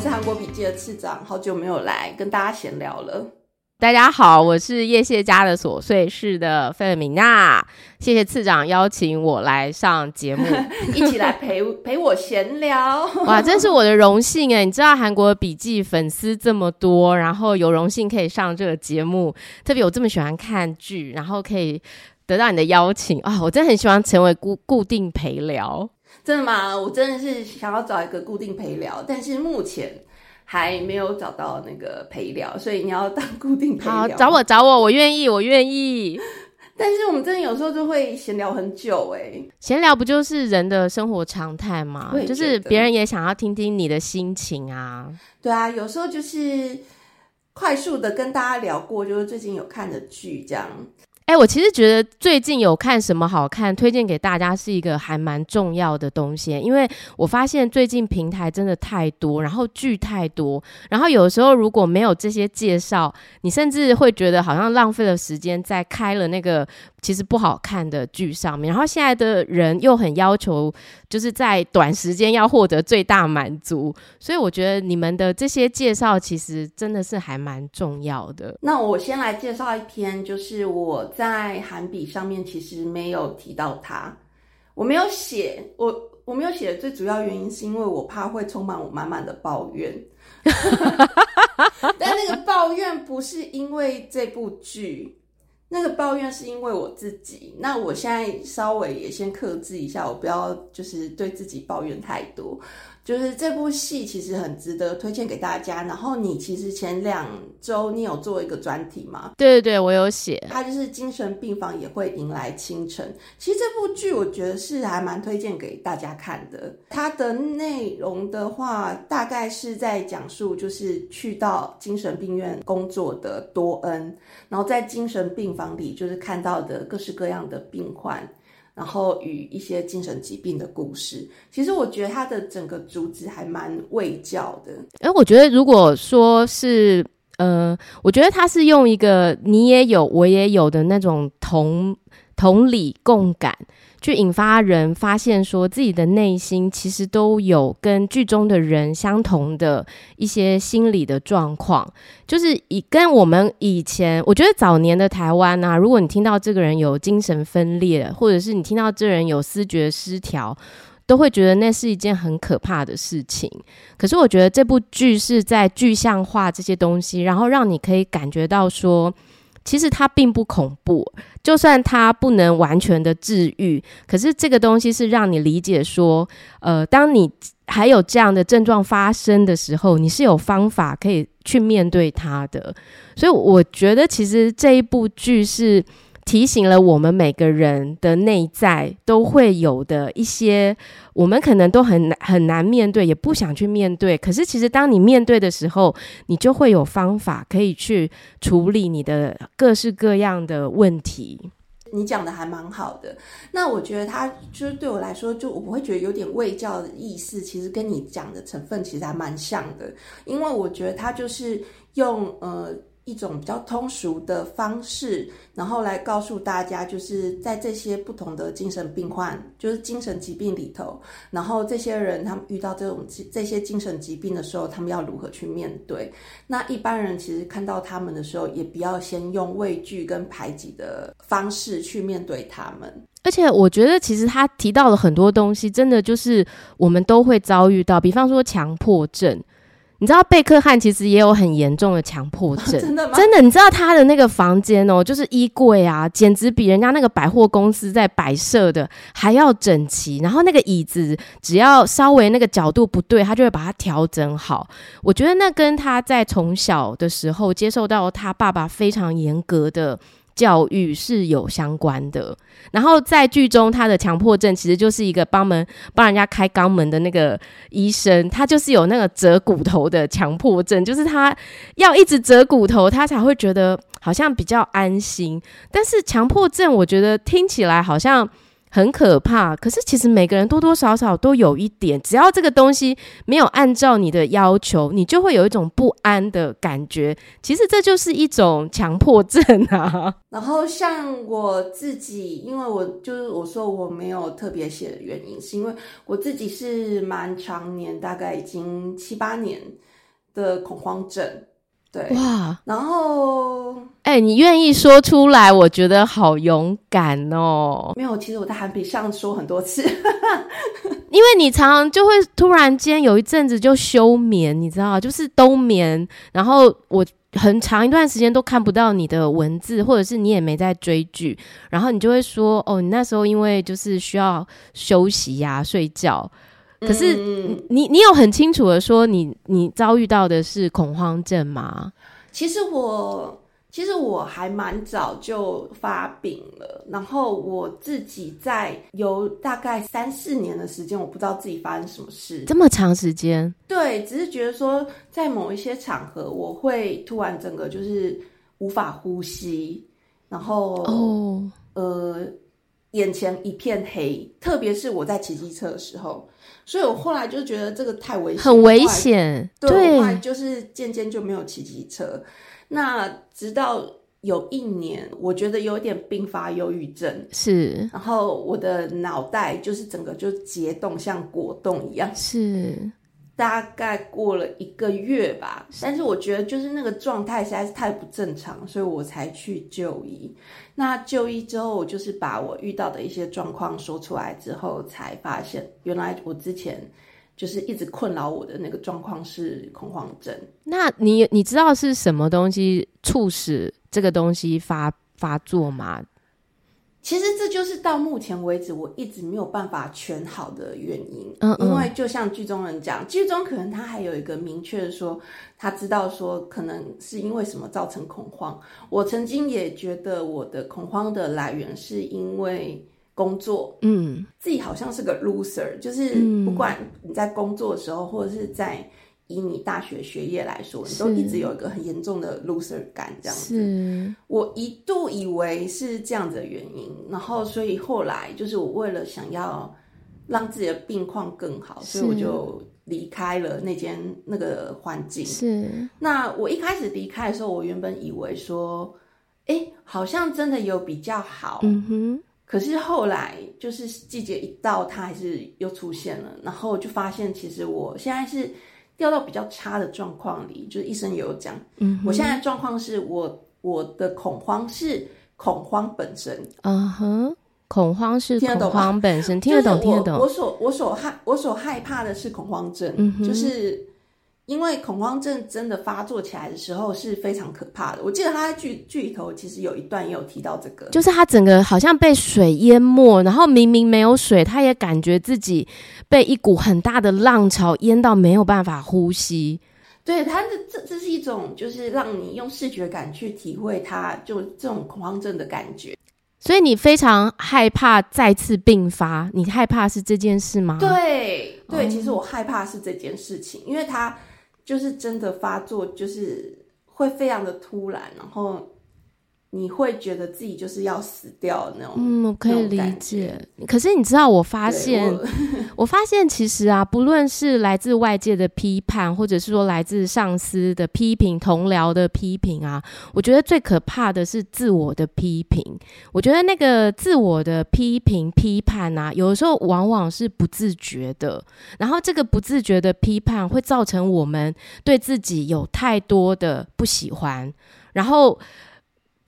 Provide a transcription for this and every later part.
我是韩国笔记的次长，好久没有来跟大家闲聊了。大家好，我是叶谢家的琐碎事的费米娜，谢谢次长邀请我来上节目，一起来陪 陪我闲聊。哇，真是我的荣幸哎！你知道韩国笔记粉丝这么多，然后有荣幸可以上这个节目，特别我这么喜欢看剧，然后可以得到你的邀请啊，我真的很喜欢成为固固定陪聊。真的吗？我真的是想要找一个固定陪聊，但是目前还没有找到那个陪聊，所以你要当固定陪聊。好，找我找我，我愿意，我愿意。但是我们真的有时候就会闲聊很久哎，闲聊不就是人的生活常态吗？就是别人也想要听听你的心情啊。对啊，有时候就是快速的跟大家聊过，就是最近有看的剧这样。哎，我其实觉得最近有看什么好看，推荐给大家是一个还蛮重要的东西。因为我发现最近平台真的太多，然后剧太多，然后有时候如果没有这些介绍，你甚至会觉得好像浪费了时间在开了那个其实不好看的剧上面。然后现在的人又很要求，就是在短时间要获得最大满足，所以我觉得你们的这些介绍其实真的是还蛮重要的。那我先来介绍一篇，就是我。在韩笔上面其实没有提到他，我没有写，我我没有写的最主要原因是因为我怕会充满我满满的抱怨，但那个抱怨不是因为这部剧，那个抱怨是因为我自己。那我现在稍微也先克制一下，我不要就是对自己抱怨太多。就是这部戏其实很值得推荐给大家。然后你其实前两周你有做一个专题吗？对对对，我有写。它就是精神病房也会迎来清晨。其实这部剧我觉得是还蛮推荐给大家看的。它的内容的话，大概是在讲述就是去到精神病院工作的多恩，然后在精神病房里就是看到的各式各样的病患。然后与一些精神疾病的故事，其实我觉得他的整个主旨还蛮卫教的。哎，我觉得如果说是，呃，我觉得他是用一个你也有我也有的那种同同理共感。去引发人发现，说自己的内心其实都有跟剧中的人相同的一些心理的状况，就是以跟我们以前，我觉得早年的台湾啊，如果你听到这个人有精神分裂，或者是你听到这人有思觉失调，都会觉得那是一件很可怕的事情。可是我觉得这部剧是在具象化这些东西，然后让你可以感觉到说。其实它并不恐怖，就算它不能完全的治愈，可是这个东西是让你理解说，呃，当你还有这样的症状发生的时候，你是有方法可以去面对它的。所以我觉得，其实这一部剧是。提醒了我们每个人的内在都会有的一些，我们可能都很难很难面对，也不想去面对。可是，其实当你面对的时候，你就会有方法可以去处理你的各式各样的问题。你讲的还蛮好的。那我觉得他就是对我来说，就我会觉得有点卫教的意思，其实跟你讲的成分其实还蛮像的。因为我觉得他就是用呃。一种比较通俗的方式，然后来告诉大家，就是在这些不同的精神病患，就是精神疾病里头，然后这些人他们遇到这种这些精神疾病的时候，他们要如何去面对？那一般人其实看到他们的时候，也不要先用畏惧跟排挤的方式去面对他们。而且我觉得，其实他提到了很多东西，真的就是我们都会遭遇到，比方说强迫症。你知道贝克汉其实也有很严重的强迫症，真的吗？真的，你知道他的那个房间哦，就是衣柜啊，简直比人家那个百货公司在摆设的还要整齐。然后那个椅子，只要稍微那个角度不对，他就会把它调整好。我觉得那跟他在从小的时候接受到他爸爸非常严格的。教育是有相关的，然后在剧中，他的强迫症其实就是一个帮门帮人家开肛门的那个医生，他就是有那个折骨头的强迫症，就是他要一直折骨头，他才会觉得好像比较安心。但是强迫症，我觉得听起来好像。很可怕，可是其实每个人多多少少都有一点，只要这个东西没有按照你的要求，你就会有一种不安的感觉。其实这就是一种强迫症啊。然后像我自己，因为我就是我说我没有特别写的原因，是因为我自己是蛮常年，大概已经七八年。的恐慌症。对，哇，然后哎、你愿意说出来，我觉得好勇敢哦。没有，其实我在韩比上说很多次，因为你常常就会突然间有一阵子就休眠，你知道，就是冬眠，然后我很长一段时间都看不到你的文字，或者是你也没在追剧，然后你就会说，哦，你那时候因为就是需要休息呀、睡觉，可是嗯你你有很清楚的说你你遭遇到的是恐慌症吗？其实我其实我还蛮早就发病了，然后我自己在有大概三四年的时间，我不知道自己发生什么事。这么长时间，对，只是觉得说在某一些场合，我会突然整个就是无法呼吸，然后哦，呃眼前一片黑，特别是我在骑机车的时候，所以我后来就觉得这个太危险，很危险，对，我后来就是渐渐就没有骑机车。那直到有一年，我觉得有点并发忧郁症，是然后我的脑袋就是整个就结冻，像果冻一样。是，大概过了一个月吧，但是我觉得就是那个状态实在是太不正常，所以我才去就医。那就医之后，我就是把我遇到的一些状况说出来之后，才发现原来我之前就是一直困扰我的那个状况是恐慌症。那你你知道是什么东西促使这个东西发发作吗？其实这就是到目前为止我一直没有办法全好的原因。嗯嗯因为就像剧中人讲，剧中可能他还有一个明确的说，他知道说可能是因为什么造成恐慌。我曾经也觉得我的恐慌的来源是因为工作，嗯自己好像是个 loser，就是嗯不管你在工作的时候，或者是在以你大学学业来说，你都一直有一个很严重的 loser 感，这样子。是。我一度以为是这样子的原因，然后所以后来就是我为了想要让自己的病况更好，所以我就离开了那间那个环境。是。那我一开始离开的时候，我原本以为说，哎，好像真的有比较好，嗯哼。可是后来就是季节一到，它还是又出现了，然后就发现其实我现在是掉到比较差的状况里，就是医生也有讲，嗯我现在的状况是我我的恐慌是恐慌本身，嗯哼，恐慌是恐慌本身，听得懂就是听得懂，我我所我所害我所害怕的是恐慌症，就是因为恐慌症真的发作起来的时候是非常可怕的。我记得他在剧剧里头其实有一段也有提到这个，就是他整个好像被水淹没，然后明明没有水，他也感觉自己被一股很大的浪潮淹到没有办法呼吸。对它的这这是一种就是让你用视觉感去体会它就这种恐慌症的感觉。所以你非常害怕再次并发，你害怕是这件事吗？，对对，哦其实我害怕是这件事情，因为它就是真的发作，就是会非常的突然，然后你会觉得自己就是要死掉的那种。嗯，我可以理解。可是你知道，我发现，我 我发现其实啊，不论是来自外界的批判，或者是说来自上司的批评、同僚的批评啊，我觉得最可怕的是自我的批评。我觉得那个自我的批评、批判啊，有的时候往往是不自觉的，然后这个不自觉的批判会造成我们对自己有太多的不喜欢，然后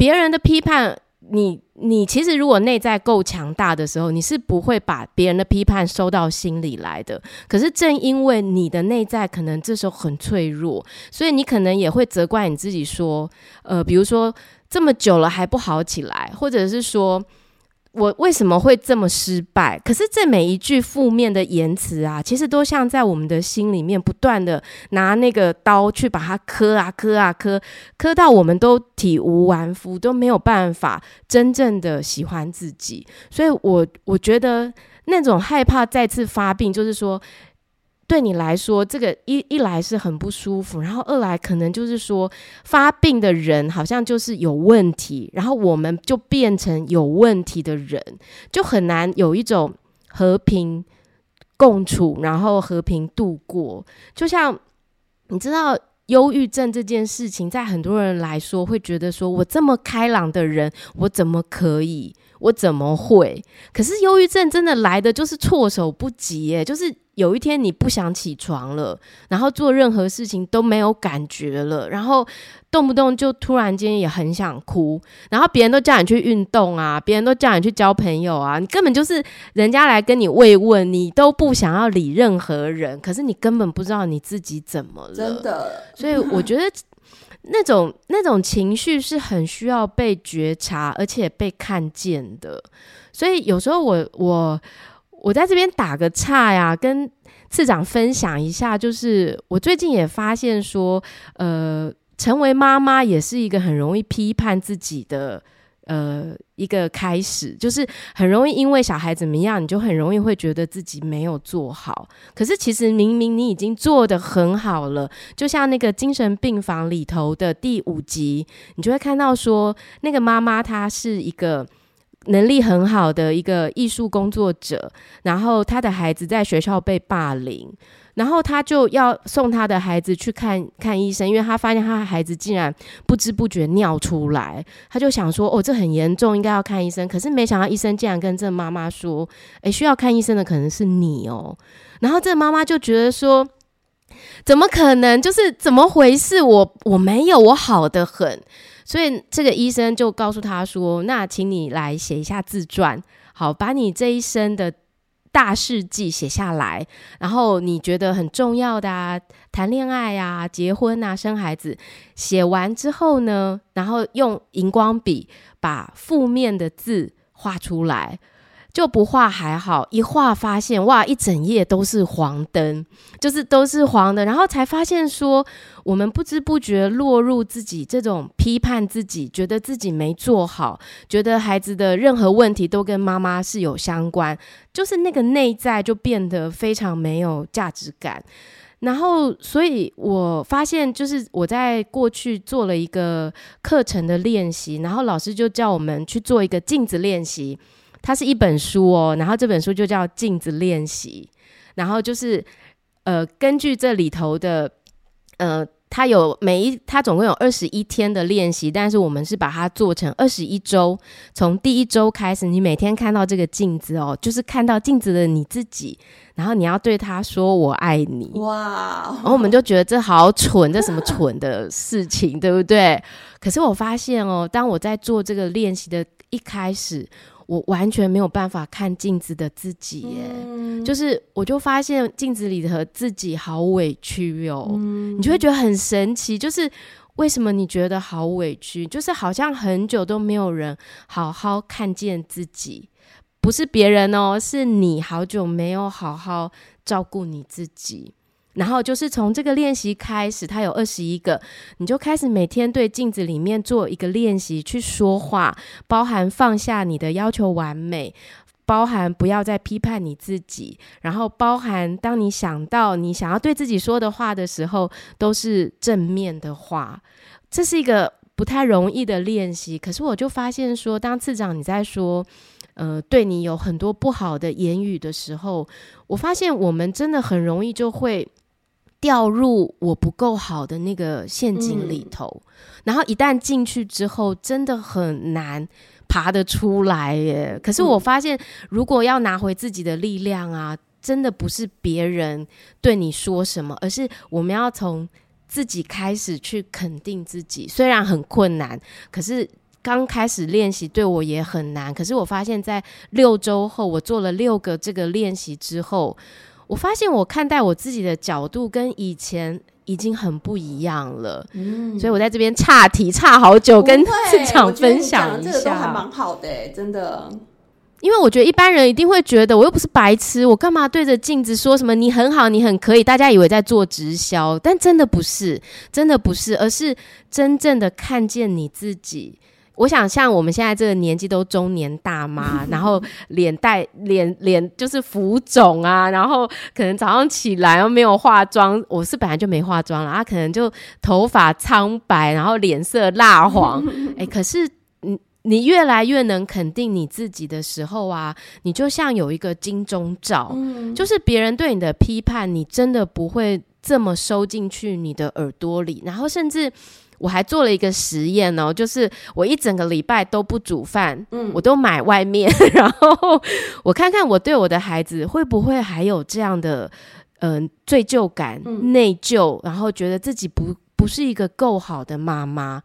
别人的批判。你你其实如果内在够强大的时候，你是不会把别人的批判收到心里来的。可是正因为你的内在可能这时候很脆弱，所以你可能也会责怪你自己说，呃，比如说这么久了还不好起来，或者是说我为什么会这么失败？可是这每一句负面的言辞啊，其实都像在我们的心里面不断的拿那个刀去把它磕啊磕啊磕，磕到我们都体无完肤，都没有办法真正的喜欢自己。所以我我觉得那种害怕再次发病，就是说。对你来说，这个一一来是很不舒服，然后二来可能就是说发病的人好像就是有问题，然后我们就变成有问题的人，就很难有一种和平共处，然后和平度过。就像你知道，忧郁症这件事情，在很多人来说会觉得说，我这么开朗的人，我怎么可以？我怎么会？可是忧郁症真的来的就是措手不及耶，就是有一天你不想起床了，然后做任何事情都没有感觉了，然后动不动就突然间也很想哭，然后别人都叫你去运动啊，别人都叫你去交朋友啊，你根本就是人家来跟你慰问，你都不想要理任何人，可是你根本不知道你自己怎么了，真的。所以我觉得那种那种情绪是很需要被觉察，而且被看见的。所以有时候我我。我在这边打个岔呀，跟次长分享一下，就是我最近也发现说，呃，成为妈妈也是一个很容易批判自己的呃一个开始，就是很容易因为小孩怎么样，你就很容易会觉得自己没有做好。可是其实明明你已经做得很好了，就像那个精神病房里头的第五集，你就会看到说，那个妈妈她是一个。能力很好的一个艺术工作者，然后他的孩子在学校被霸凌，然后他就要送他的孩子去看看医生，因为他发现他的孩子竟然不知不觉尿出来，他就想说：“哦，这很严重，应该要看医生。”可是没想到医生竟然跟这妈妈说：“诶，需要看医生的可能是你哦。”然后这妈妈就觉得说：“怎么可能？就是怎么回事？我我没有，我好的很。”所以这个医生就告诉他说：“那请你来写一下自传，好，把你这一生的大事迹写下来，然后你觉得很重要的啊，谈恋爱啊、结婚啊、生孩子，写完之后呢，然后用荧光笔把负面的字画出来。”就不画还好，一画发现哇，一整页都是黄灯，就是都是黄的，然后才发现说，我们不知不觉落入自己这种批判自己，觉得自己没做好，觉得孩子的任何问题都跟妈妈是有相关，就是那个内在就变得非常没有价值感。然后，所以我发现，就是我在过去做了一个课程的练习，然后老师就叫我们去做一个镜子练习。它是一本书哦，然后这本书就叫《镜子练习》，然后就是呃，根据这里头的呃，它有每一它总共有二十一天的练习，但是我们是把它做成二十一周，从第一周开始，你每天看到这个镜子哦，就是看到镜子的你自己，然后你要对他说“我爱你”。哇！然后我们就觉得这好蠢，这什么蠢的事情，对不对？可是我发现哦，当我在做这个练习的一开始。我完全没有办法看镜子的自己，耶，就是我就发现镜子里的自己好委屈哟，你就会觉得很神奇，就是为什么你觉得好委屈？就是好像很久都没有人好好看见自己，不是别人哦，是你好久没有好好照顾你自己。然后就是从这个练习开始，它有二十一个，你就开始每天对镜子里面做一个练习，去说话，包含放下你的要求完美，包含不要再批判你自己，然后包含当你想到你想要对自己说的话的时候，都是正面的话。这是一个不太容易的练习，可是我就发现说，当次长你在说。呃，对你有很多不好的言语的时候，我发现我们真的很容易就会掉入我不够好的那个陷阱里头，然后一旦进去之后，真的很难爬得出来耶。可是我发现，如果要拿回自己的力量啊，真的不是别人对你说什么，而是我们要从自己开始去肯定自己。虽然很困难，可是。刚开始练习对我也很难，可是我发现，在六周后，我做了六个这个练习之后，我发现我看待我自己的角度跟以前已经很不一样了。嗯，所以我在这边岔题岔好久，跟市场分享一下，还蛮好的，真的。因为我觉得一般人一定会觉得，我又不是白痴，我干嘛对着镜子说什么你很好，你很可以？大家以为在做直销，但真的不是，真的不是，而是真正的看见你自己。我想像我们现在这个年纪都中年大妈，然后脸带脸脸就是浮肿啊，然后可能早上起来又没有化妆，我是本来就没化妆了啊，可能就头发苍白，然后脸色蜡黄，哎，可是你你越来越能肯定你自己的时候啊，你就像有一个金钟罩，就是别人对你的批判，你真的不会这么收进去你的耳朵里，然后甚至。我还做了一个实验哦，就是我一整个礼拜都不煮饭，嗯，我都买外面，然后我看看我对我的孩子会不会还有这样的嗯罪疚感、内疚，然后觉得自己不不是一个够好的妈妈。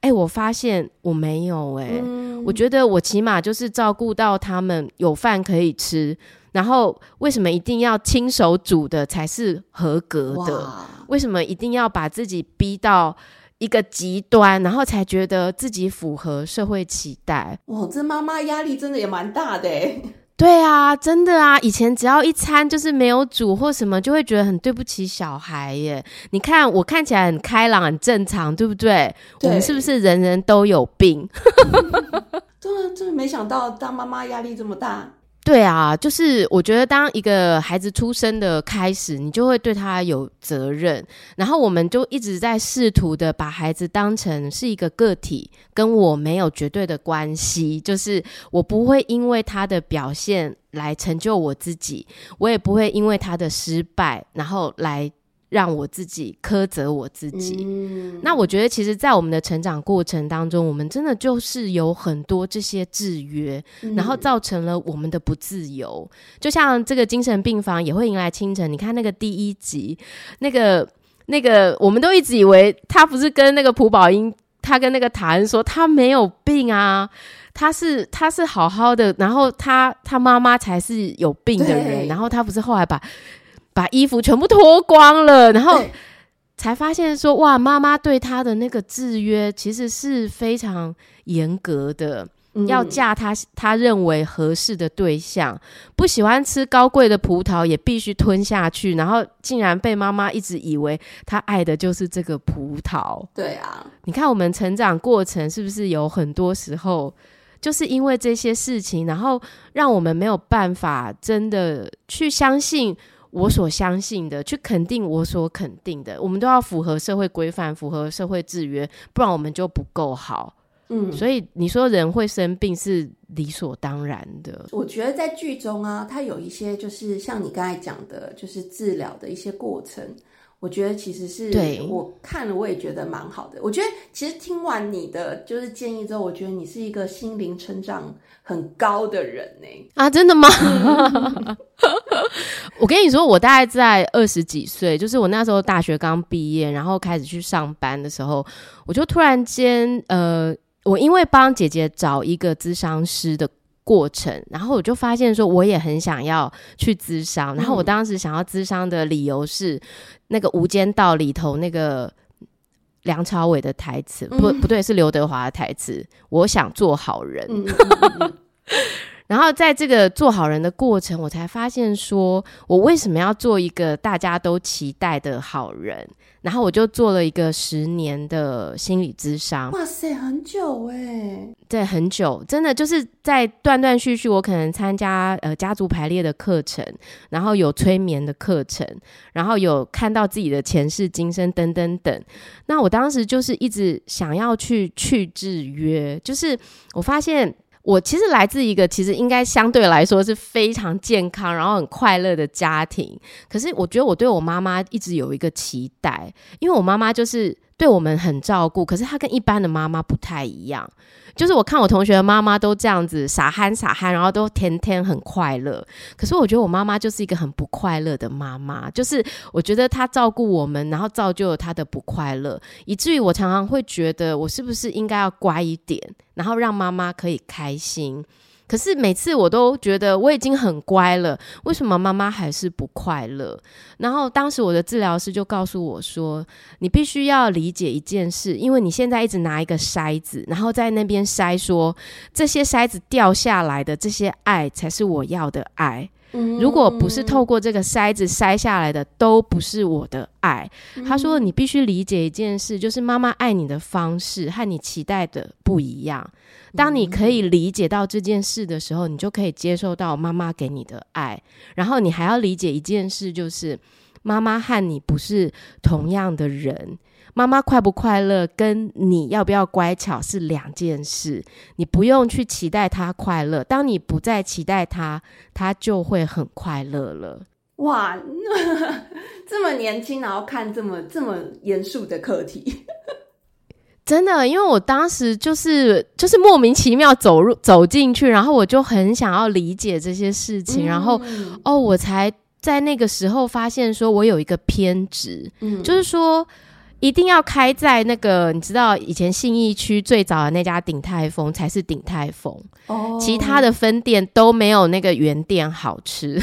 哎，我发现我没有哎，我觉得我起码就是照顾到他们有饭可以吃。然后为什么一定要亲手煮的才是合格的？为什么一定要把自己逼到一个极端，然后才觉得自己符合社会期待？哇，这妈妈压力真的也蛮大的哎。对啊，真的啊，以前只要一餐就是没有煮或什么，就会觉得很对不起小孩耶。你看我看起来很开朗、很正常，对不对？我们是不是人人都有病？真的真的没想到当妈妈压力这么大。对啊，就是我觉得当一个孩子出生的开始，你就会对他有责任，然后我们就一直在试图的把孩子当成是一个个体，跟我没有绝对的关系，就是我不会因为他的表现来成就我自己，我也不会因为他的失败然后来。让我自己苛责我自己。那我觉得，其实，在我们的成长过程当中，我们真的就是有很多这些制约，然后造成了我们的不自由。就像这个精神病房也会迎来清晨。你看那个第一集，那个那个，我们都一直以为他不是跟那个朴宝英，他跟那个塔恩说他没有病啊，他是他是好好的，然后他他妈妈才是有病的人，然后他不是后来把。把衣服全部脱光了，然后才发现说哇，妈妈对他的那个制约其实是非常严格的。要嫁他他认为合适的对象，不喜欢吃高贵的葡萄也必须吞下去，然后竟然被妈妈一直以为他爱的就是这个葡萄。对啊，你看我们成长过程是不是有很多时候就是因为这些事情，然后让我们没有办法真的去相信。我所相信的，去肯定我所肯定的，我们都要符合社会规范，符合社会制约，不然我们就不够好。嗯，所以你说人会生病是理所当然的。我觉得在剧中啊，它有一些就是像你刚才讲的，就是治疗的一些过程。我觉得其实是我看了，我也觉得蛮好的。我觉得其实听完你的就是建议之后，我觉得你是一个心灵成长很高的人呢。啊，真的吗？我跟你说，我大概在二十几岁，就是我那时候大学刚毕业，然后开始去上班的时候，我就突然间，呃，我因为帮姐姐找一个咨商师的。过程，然后我就发现说，我也很想要去咨商。然后我当时想要咨商的理由是，那个《无间道》里头那个梁朝伟的台词，不不对，是刘德华的台词。我想做好人。然后在这个做好人的过程，我才发现说，我为什么要做一个大家都期待的好人？然后我就做了一个十年的心理咨商。哇塞，很久哎！对，很久，真的就是在断断续续，我可能参加呃家族排列的课程，然后有催眠的课程，然后有看到自己的前世今生等等等。那我当时就是一直想要去去制约，就是我发现。我其实来自一个其实应该相对来说是非常健康，然后很快乐的家庭。可是我觉得我对我妈妈一直有一个期待，因为我妈妈就是对我们很照顾，可是她跟一般的妈妈不太一样。就是我看我同学的妈妈都这样子傻憨傻憨，然后都天天很快乐。可是我觉得我妈妈就是一个很不快乐的妈妈。就是我觉得她照顾我们，然后造就了她的不快乐，以至于我常常会觉得我是不是应该要乖一点，然后让妈妈可以开心。可是每次我都觉得我已经很乖了，为什么妈妈还是不快乐？然后当时我的治疗师就告诉我说：“你必须要理解一件事，因为你现在一直拿一个筛子，然后在那边筛，说这些筛子掉下来的这些爱才是我要的爱。”如果不是透过这个筛子筛下来的，都不是我的爱。他说：“你必须理解一件事，就是妈妈爱你的方式和你期待的不一样。当你可以理解到这件事的时候，你就可以接受到妈妈给你的爱。然后你还要理解一件事，就是妈妈和你不是同样的人。”妈妈快不快乐，跟你要不要乖巧是两件事。你不用去期待她快乐，当你不再期待她，她就会很快乐了。哇，这么年轻，然后看这么这么严肃的课题，真的，因为我当时就是就是莫名其妙走入走进去，然后我就很想要理解这些事情，然后哦，我才在那个时候发现说我有一个偏执，嗯，就是说。一定要开在那个，你知道以前信义区最早的那家鼎泰丰才是鼎泰丰，哦，其他的分店都没有那个原店好吃。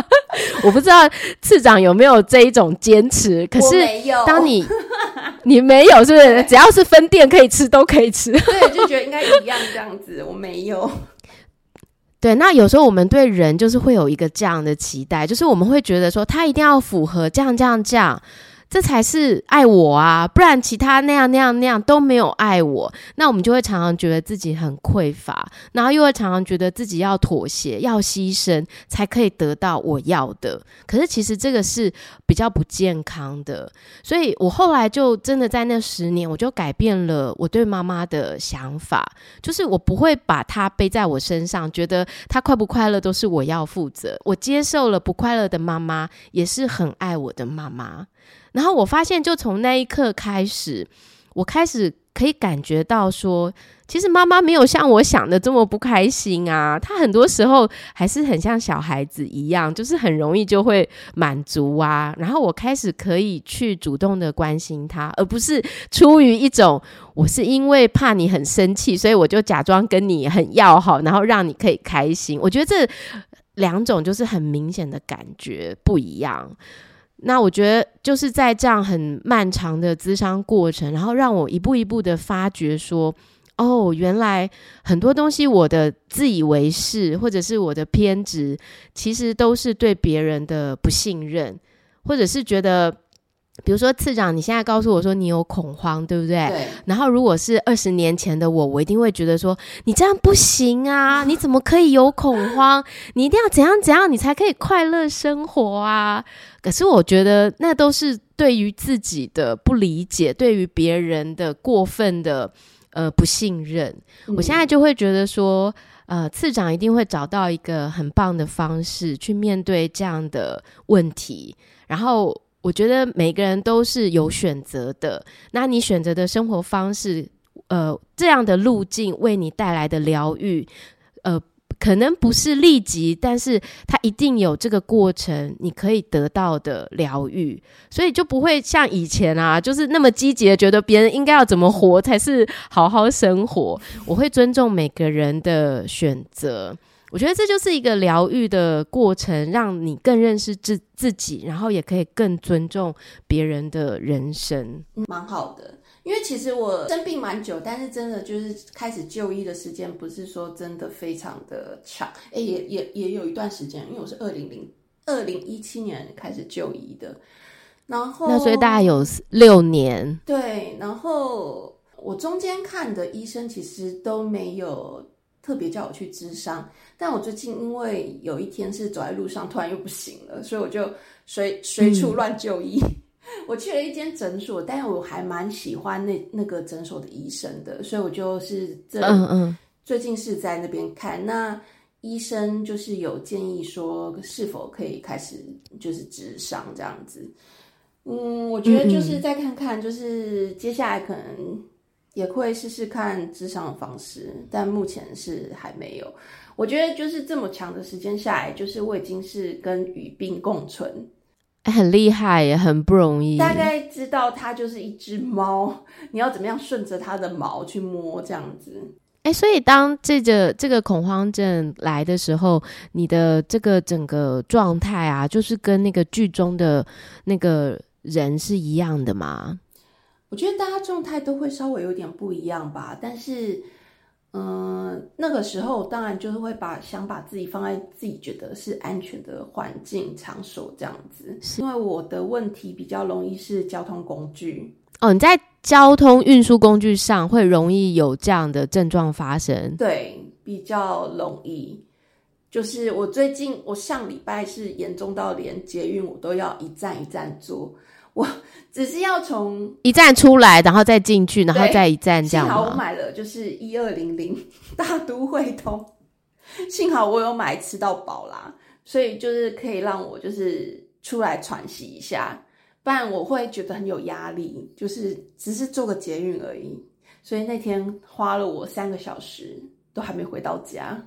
我不知道次长有没有这一种坚持，可是当你你没有，是不是？只要是分店可以吃，都可以吃。对，就觉得应该一样这样子。我没有。对，那有时候我们对人就是会有一个这样的期待，就是我们会觉得说他一定要符合这样这样这样。这才是爱我啊！不然其他那样那样那样都没有爱我，那我们就会常常觉得自己很匮乏，然后又会常常觉得自己要妥协、要牺牲才可以得到我要的。可是其实这个是比较不健康的，所以我后来就真的在那十年，我就改变了我对妈妈的想法，就是我不会把她背在我身上，觉得她快不快乐都是我要负责。我接受了不快乐的妈妈，也是很爱我的妈妈。然后我发现，就从那一刻开始，我开始可以感觉到说，其实妈妈没有像我想的这么不开心啊。她很多时候还是很像小孩子一样，就是很容易就会满足啊。然后我开始可以去主动的关心她，而不是出于一种我是因为怕你很生气，所以我就假装跟你很要好，然后让你可以开心。我觉得这两种就是很明显的感觉不一样。那我觉得就是在这样很漫长的咨商过程，然后让我一步一步的发觉说，哦，原来很多东西我的自以为是，或者是我的偏执，其实都是对别人的不信任，或者是觉得。比如说，次长，你现在告诉我说你有恐慌，对不对？对。然后，如果是二十年前的我，我一定会觉得说你这样不行啊！你怎么可以有恐慌？你一定要怎样怎样，你才可以快乐生活啊！可是，我觉得那都是对于自己的不理解，对于别人的过分的呃不信任。我现在就会觉得说，呃，次长一定会找到一个很棒的方式去面对这样的问题，然后。我觉得每个人都是有选择的，那你选择的生活方式，呃，这样的路径为你带来的疗愈，呃，可能不是立即，但是它一定有这个过程，你可以得到的疗愈，所以就不会像以前啊，就是那么积极的觉得别人应该要怎么活才是好好生活。我会尊重每个人的选择。我觉得这就是一个疗愈的过程，让你更认识自自己，然后也可以更尊重别人的人生，蛮好的。因为其实我生病蛮久，但是真的就是开始就医的时间不是说真的非常的长，哎，也也也有一段时间，因为我是二零零二零一七年开始就医的，然后那所以大概有六年，对，然后我中间看的医生其实都没有。特别叫我去咨商，但我最近因为有一天是走在路上，突然又不行了，所以我就随随处乱就医。我去了一间诊所，但是我还蛮喜欢那那个诊所的医生的，所以我就是这嗯嗯，最近是在那边看。那医生就是有建议说，是否可以开始就是咨商这样子。嗯，我觉得就是再看看，就是接下来可能。也会试试看智商的方式，但目前是还没有。我觉得就是这么长的时间下来，就是我已经是跟与病共存，很厉害也很不容易。大概知道它就是一只猫，你要怎么样顺着它的毛去摸这样子。哎，所以当这个这个恐慌症来的时候，你的这个整个状态啊，就是跟那个剧中的那个人是一样的吗？我觉得大家状态都会稍微有点不一样吧，但是，嗯，那个时候当然就是会把想把自己放在自己觉得是安全的环境场所这样子。因为我的问题比较容易是交通工具哦，你在交通运输工具上会容易有这样的症状发生，对，比较容易。就是我最近我上礼拜是严重到连捷运我都要一站一站坐。我只是要从一站出来，然后再进去，然后再一站这样幸好我买了就是一二零零大都会通，幸好我有买吃到饱啦，所以就是可以让我就是出来喘息一下，不然我会觉得很有压力。就是只是做个捷运而已，所以那天花了我三个小时都还没回到家，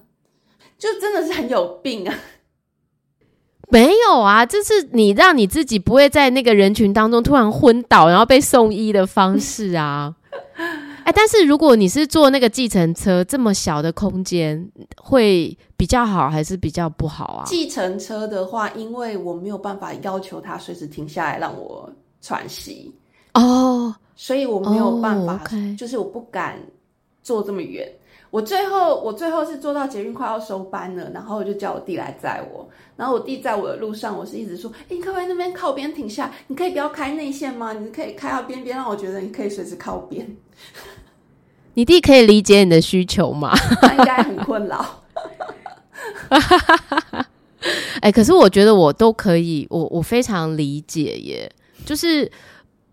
就真的是很有病啊！没有啊，这是你让你自己不会在那个人群当中突然昏倒，然后被送医的方式啊。哎，但是如果你是坐那个计程车，这么小的空间会比较好，还是比较不好啊？计程车的话，因为我没有办法要求他随时停下来让我喘息哦，所以我没有办法，就是我不敢坐这么远。我最后，我最后是坐到捷运快要收班了，然后我就叫我弟来载我。然后我弟在我的路上，我是一直说：“哎、你可不可以那边靠边停下？你可以不要开内线吗？你可以开到边边，让我觉得你可以随时靠边。你弟可以理解你的需求吗？”他应该很困扰。哎、可是我觉得我都可以，我我非常理解耶。就是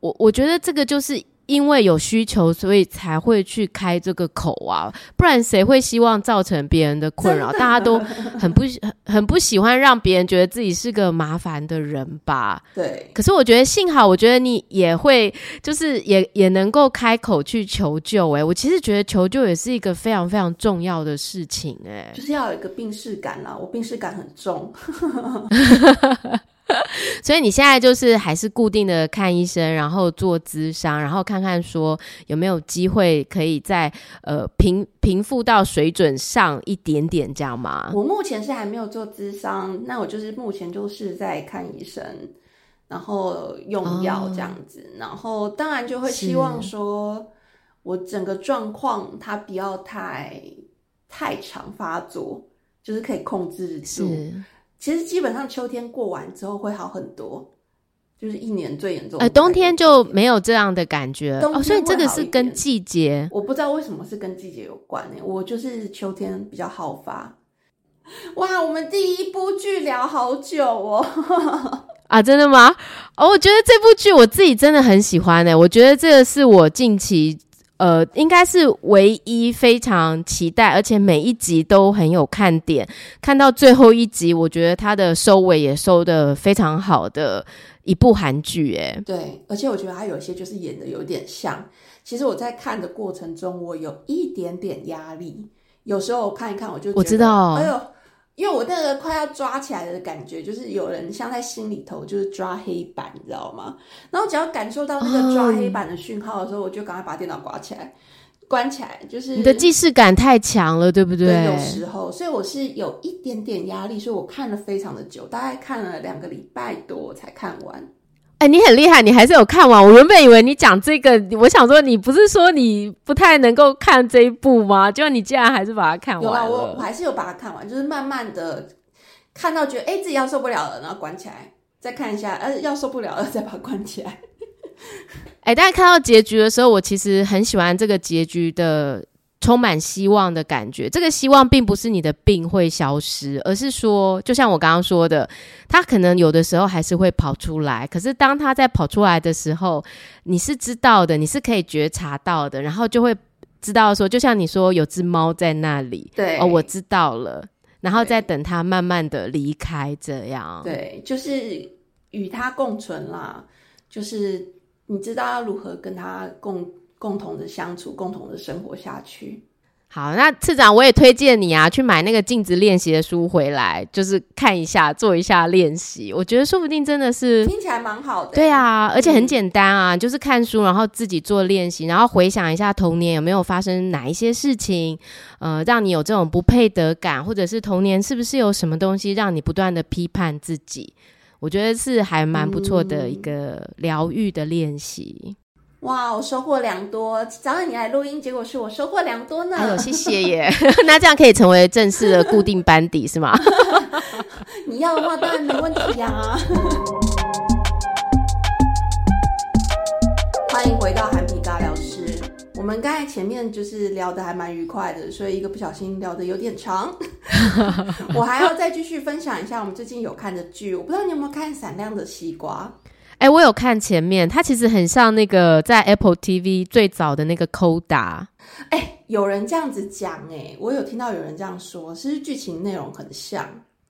我我觉得这个就是因为有需求，所以才会去开这个口啊，不然谁会希望造成别人的困扰？大家都很不很很不喜欢让别人觉得自己是个麻烦的人吧。对，可是我觉得幸好，我觉得你也会，就是也也能够开口去求救、欸。我其实觉得求救也是一个非常非常重要的事情、欸，就是要有一个病视感啦。我病视感很重。所以你现在就是还是固定的看医生，然后做咨商，然后看看说有没有机会可以在呃平平复到水准上一点点，这样吗？我目前是还没有做咨商，那我就是目前就是在看医生，然后用药这样子，然后当然就会希望说，我整个状况它不要太太常发作，就是可以控制住。是，其实基本上秋天过完之后会好很多，就是一年最严重的呃，冬天就没有这样的感觉哦，所以这个是跟季节我不知道为什么是跟季节有关呢、我就是秋天比较好发。哇，我们第一部剧聊好久哦。啊，真的吗？哦，我觉得这部剧我自己真的很喜欢呢、我觉得这个是我近期呃，应该是唯一非常期待，而且每一集都很有看点。看到最后一集，我觉得它的收尾也收的非常好的一部韩剧，哎，对，而且我觉得他有些就是演的有点像。其实我在看的过程中，我有一点点压力。有时候看一看，我就我知道，因为我那个快要抓起来的感觉，就是有人像在心里头就是抓黑板，你知道吗？然后只要感受到那个抓黑板的讯号的时候，我就赶快把电脑挂起来，关起来，就是你的既视感太强了，对不对？对，有时候，所以我是有一点点压力，所以我看了非常的久，大概看了两个礼拜多我才看完。哎、你很厉害，你还是有看完。我原本以为你讲这个，我想说你不是说你不太能够看这一部吗？结果你竟然还是把它看有啊，我我。还是有把它看完，就是慢慢的看到觉得哎自己要受不了了，然后关起来，再看一下，呃要受不了了再把它关起来。哎、但是看到结局的时候，我其实很喜欢这个结局的充满希望的感觉。这个希望并不是你的病会消失，而是说，就像我刚刚说的，他可能有的时候还是会跑出来。可是当他在跑出来的时候，你是知道的，你是可以觉察到的，然后就会知道说，就像你说，有只猫在那里，对，哦，我知道了，然后对再等它慢慢的离开，这样。对，就是与它共存啦，就是你知道要如何跟他共共同的相处，共同的生活下去。好，那次长我也推荐你啊，去买那个镜子练习的书回来，就是看一下，做一下练习。我觉得说不定真的是。听起来蛮好的。对啊，而且很嗯简单啊，就是看书，然后自己做练习，然后回想一下童年有没有发生哪一些事情，呃，让你有这种不配得感，或者是童年是不是有什么东西让你不断的批判自己？我觉得是还蛮不错的一嗯个疗愈的练习。哇，我收获良多。早上你来录音，结果是我收获良多呢。哎呦，谢谢耶！那这样可以成为正式的固定班底是吗？你要的话当然没问题啊。欢迎回到韩皮尬聊室。我们刚才前面就是聊的还蛮愉快的，所以一个不小心聊的有点长。我还要再继续分享一下我们最近有看的剧。我不知道你有没有看《闪亮的西瓜哎、我有看前面，它其实很像那个在 Apple TV 最早的那个 Koda。》。哎，有人这样子讲，哎，我有听到有人这样说，其实剧情内容很像？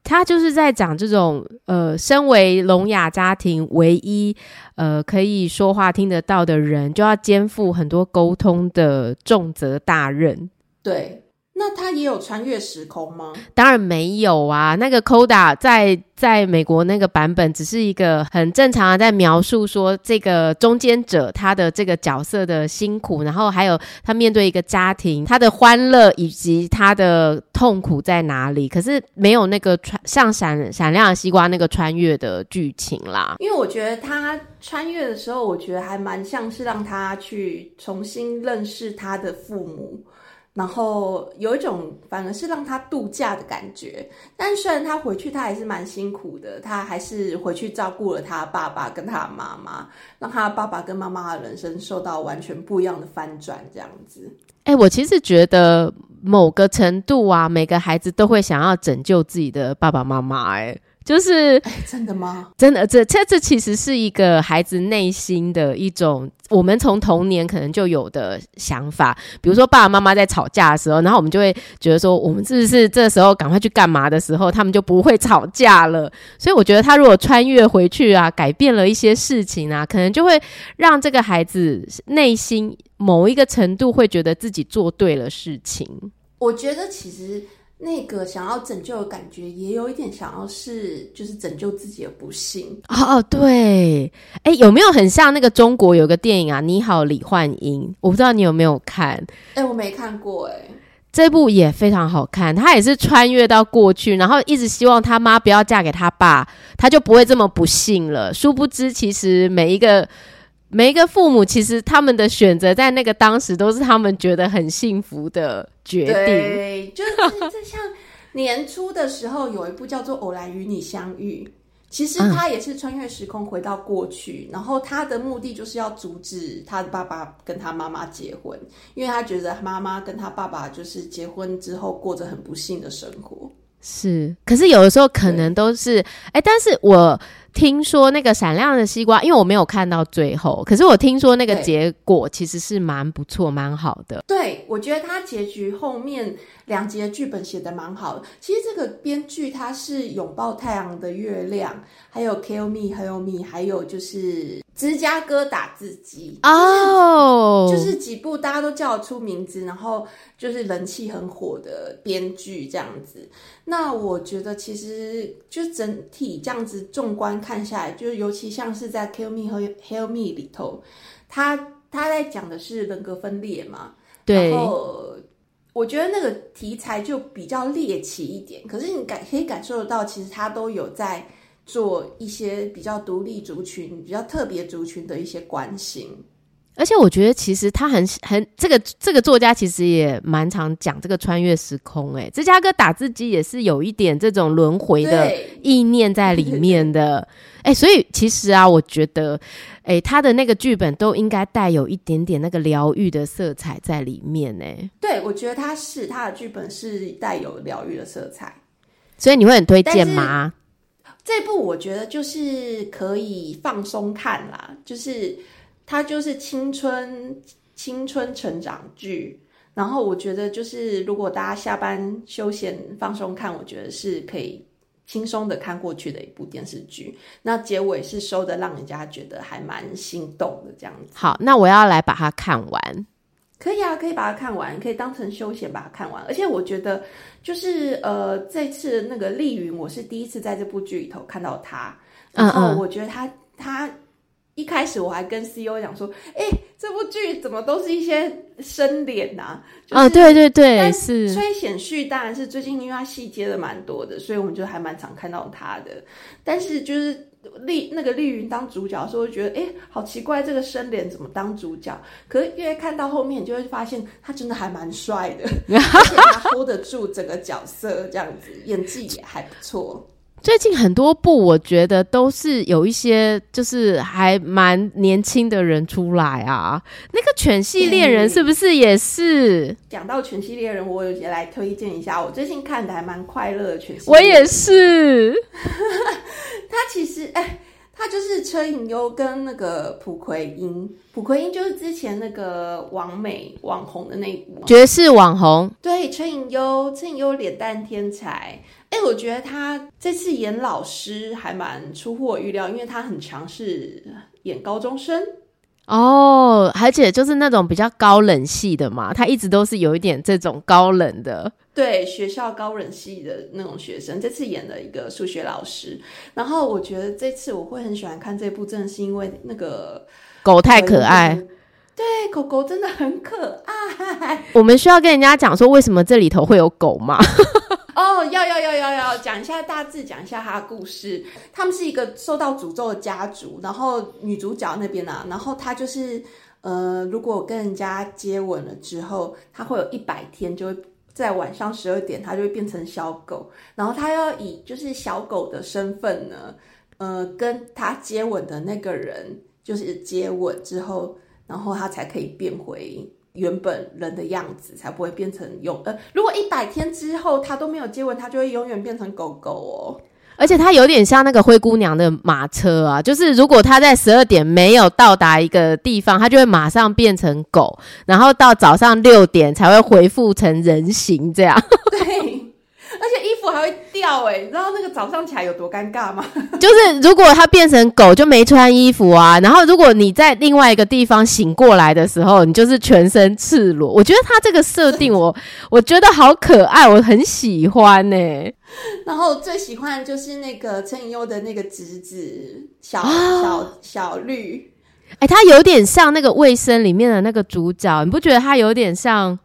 他就是在讲这种呃，身为聋哑家庭唯一呃可以说话听得到的人，就要肩负很多沟通的重责大任。对。那他也有穿越时空吗？当然没有啊！那个 Coda 在在美国那个版本只是一个很正常的，在描述说这个中间者他的这个角色的辛苦，然后还有他面对一个家庭他的欢乐以及他的痛苦在哪里。可是没有那个穿像闪闪亮的西瓜那个穿越的剧情啦。因为我觉得他穿越的时候，我觉得还蛮像是让他去重新认识他的父母。然后有一种反而是让他度假的感觉，但虽然他回去他还是蛮辛苦的，他还是回去照顾了他爸爸跟他妈妈，让他爸爸跟妈妈的人生受到完全不一样的翻转，这样子。哎，我其实觉得某个程度啊，每个孩子都会想要拯救自己的爸爸妈妈，哎。就是，真的吗？真的，这这这其实是一个孩子内心的一种，我们从童年可能就有的想法。比如说，爸爸妈妈在吵架的时候，然后我们就会觉得说，我们是不是这时候赶快去干嘛的时候，他们就不会吵架了。所以，我觉得他如果穿越回去啊，改变了一些事情啊，可能就会让这个孩子内心某一个程度会觉得自己做对了事情。我觉得其实。那个想要拯救的感觉，也有一点想要是，就是拯救自己的不幸哦。对，哎，有没有很像那个中国有个电影啊？你好，李焕英，我不知道你有没有看？哎，我没看过，哎，这部也非常好看。他也是穿越到过去，然后一直希望他妈不要嫁给他爸，他就不会这么不幸了。殊不知，其实每一个。每一个父母其实他们的选择在那个当时都是他们觉得很幸福的决定。对，就是这像年初的时候有一部叫做《偶然与你相遇》，其实他也是穿越时空回到过去，然后他的目的就是要阻止他的爸爸跟他妈妈结婚，因为他觉得妈妈跟他爸爸就是结婚之后过着很不幸的生活。是，可是有的时候可能都是哎，但是我。听说那个闪亮的西瓜，因为我没有看到最后，可是我听说那个结果其实是蛮不错、蛮好的。对，我觉得他结局后面两集的剧本写的蛮好的。其实这个编剧他是拥抱太阳的月亮，还有 Kill Me，还有 Me，还有就是芝加哥打字机哦，就是几部大家都叫得出名字，然后就是人气很火的编剧这样子。那我觉得其实就整体这样子纵观。看下来，就是尤其像是在《Kill Me》和《Help Me》里头，他他在讲的是人格分裂嘛。对。然后我觉得那个题材就比较猎奇一点，可是你感可以感受得到，其实他都有在做一些比较独立族群、比较特别族群的一些关心。而且我觉得，其实他很很这个这个作家其实也蛮常讲这个穿越时空。哎，芝加哥打字机也是有一点这种轮回的意念在里面的。哎，所以其实啊，我觉得，哎，他的那个剧本都应该带有一点点那个疗愈的色彩在里面。哎。对，我觉得他是他的剧本是带有疗愈的色彩，所以你会很推荐吗？这部我觉得就是可以放松看啦，就是。它就是青春青春成长剧，然后我觉得就是如果大家下班休闲放松看，我觉得是可以轻松的看过去的一部电视剧。那结尾是收的，让人家觉得还蛮心动的这样子。好，那我要来把它看完。可以啊，可以把它看完，可以当成休闲把它看完。而且我觉得就是呃，这次那个丽云，我是第一次在这部剧里头看到她，然后我觉得她她。一开始我还跟 CEO 讲说：“哎，这部剧怎么都是一些生脸呐？”啊，对对对，是崔显旭，当然是最近因为他戏接的蛮多的，所以我们就还蛮常看到他的。但是就是丽那个丽云当主角的时候，觉得哎，好奇怪，这个生脸怎么当主角？可是因为看到后面，你就会发现他真的还蛮帅的，而且他 hold 得住整个角色，这样子演技也还不错。最近很多部，我觉得都是有一些就是还蛮年轻的人出来啊。那个《犬系猎人》是不是也是？讲到《犬系猎人》，我也来推荐一下，我最近看的还蛮快乐的《犬系》。我也是。他其实哎，他就是车银优跟那个朴奎英，朴奎英就是之前那个网美网红的那一部绝世网红。对，车银优，车银优脸蛋天才。哎，我觉得他这次演老师还蛮出乎我预料，因为他很强势演高中生。哦，而且就是那种比较高冷系的嘛，他一直都是有一点这种高冷的。对，学校高冷系的那种学生，这次演了一个数学老师。然后我觉得这次我会很喜欢看这部，真的是因为那个狗太可爱。对，狗狗真的很可爱。我们需要跟人家讲说，为什么这里头会有狗吗？哦，要要要要要讲一下，大致讲一下他的故事。他们是一个受到诅咒的家族，然后女主角那边呢，然后她就是呃，如果跟人家接吻了之后，她会有一百天，就会在晚上十二点，她就会变成小狗，然后她要以就是小狗的身份呢，呃，跟她接吻的那个人就是接吻之后，然后她才可以变回。原本人的样子才不会变成永呃，如果一百天之后他都没有接吻，他就会永远变成狗狗哦。而且它有点像那个灰姑娘的马车啊，就是如果它在十二点没有到达一个地方，它就会马上变成狗，然后到早上六点才会恢复成人形这样。对。而且衣服还会掉哎，你知道那个早上起来有多尴尬吗？就是如果它变成狗就没穿衣服啊，然后如果你在另外一个地方醒过来的时候，你就是全身赤裸。我觉得它这个设定我 我觉得好可爱，我很喜欢呢。然后最喜欢就是那个陈以优的那个侄子小小小绿，哎，他有点像那个卫生里面的那个主角，你不觉得他有点像？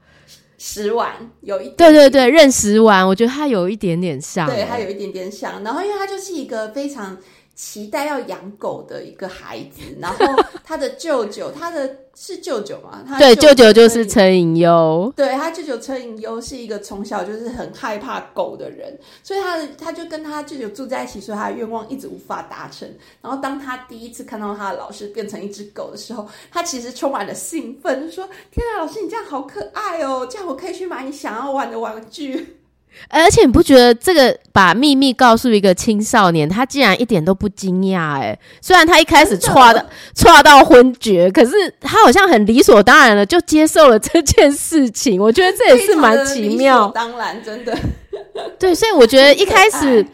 食玩有一对对对，认食玩，我觉得它有一点点像，对，它有一点点像。然后，因为它就是一个非常。期待要养狗的一个孩子，然后他的舅舅，他的是舅舅嘛？对，舅舅就是车银优。对他舅舅车银优是一个从小就是很害怕狗的人，所以他他就跟他舅舅住在一起，所以他的愿望一直无法达成。然后当他第一次看到他的老师变成一只狗的时候，他其实充满了兴奋，就说：“天啊，老师你这样好可爱哦，这样我可以去买你想要玩的玩具。”而且你不觉得这个把秘密告诉一个青少年，他竟然一点都不惊讶？哎，虽然他一开始错的错到昏厥，可是他好像很理所当然的就接受了这件事情。我觉得这也是蛮奇妙。当然，真的，对，所以我觉得一开始。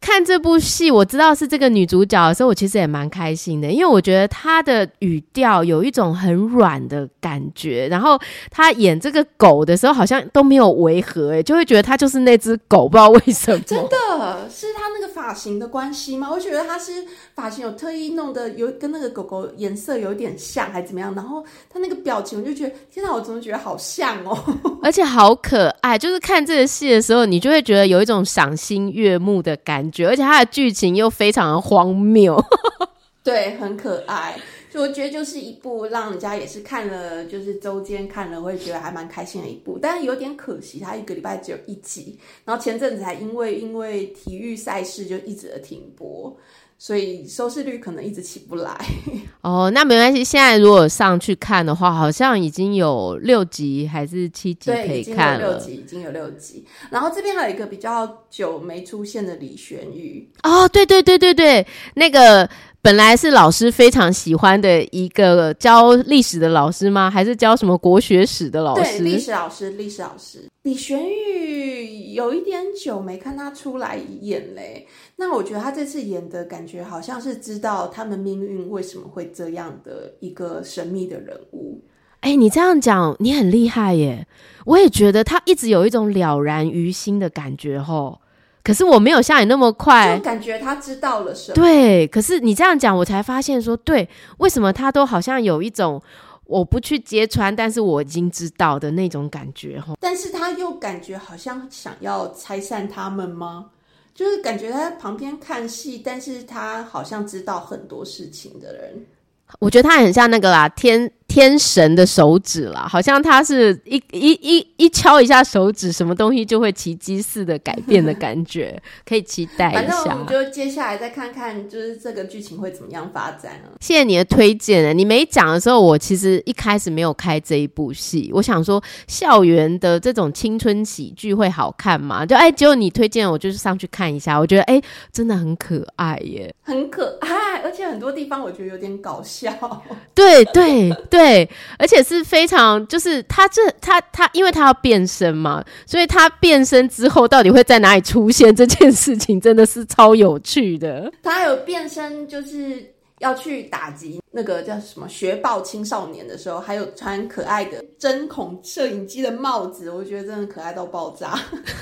看这部戏，我知道是这个女主角的时候，我其实也蛮开心的，因为我觉得她的语调有一种很软的感觉，然后她演这个狗的时候，好像都没有违和，哎，就会觉得她就是那只狗，不知道为什么。真的是她那个发型的关系吗？我觉得她是发型有特意弄的，有跟那个狗狗颜色有点像，还怎么样？然后她那个表情，我就觉得天哪，我怎么觉得好像哦，而且好可爱。就是看这个戏的时候，你就会觉得有一种赏心悦目的感觉。而且它的剧情又非常的荒谬，对，很可爱。就我觉得就是一部让人家也是看了，就是周间看了会觉得还蛮开心的一部。但是有点可惜，它一个礼拜只有一集，然后前阵子还因为因为体育赛事就一直的停播。所以收视率可能一直起不来 哦，那没关系。现在如果上去看的话，好像已经有六集还是七集可以看了。六集已经有六集。然后这边还有一个比较久没出现的李玄玉哦，对对对对对，那个本来是老师非常喜欢的一个教历史的老师吗？还是教什么国学史的老师？历史老师，历史老师。李玄玉有一点久没看他出来演嘞。那我觉得他这次演的感觉好像是知道他们命运为什么会这样的一个神秘的人物。哎，你这样讲，你很厉害耶！我也觉得他一直有一种了然于心的感觉吼。可是我没有像你那么快，就感觉他知道了什么。对，可是你这样讲，我才发现说，对，为什么他都好像有一种我不去揭穿，但是我已经知道的那种感觉吼。但是他又感觉好像想要拆散他们吗？就是感觉他在旁边看戏，但是他好像知道很多事情的人。我觉得他很像那个啦，天天神的手指啦，好像他是一一一一敲一下手指，什么东西就会奇迹似的改变的感觉，可以期待一下。反正我们就接下来再看看，就是这个剧情会怎么样发展啊？谢谢你的推荐，你没讲的时候，我其实一开始没有开这一部戏，我想说校园的这种青春喜剧会好看吗？就哎，结果你推荐，我就是上去看一下，我觉得哎，真的很可爱耶，很可爱。而且很多地方我觉得有点搞笑。对对对，而且是非常，就是他这他他，因为他要变身嘛，所以他变身之后到底会在哪里出现这件事情，真的是超有趣的。他有变身，就是要去打击那个叫什么学暴青少年的时候，还有穿可爱的针孔摄影机的帽子，我觉得真的可爱到爆炸。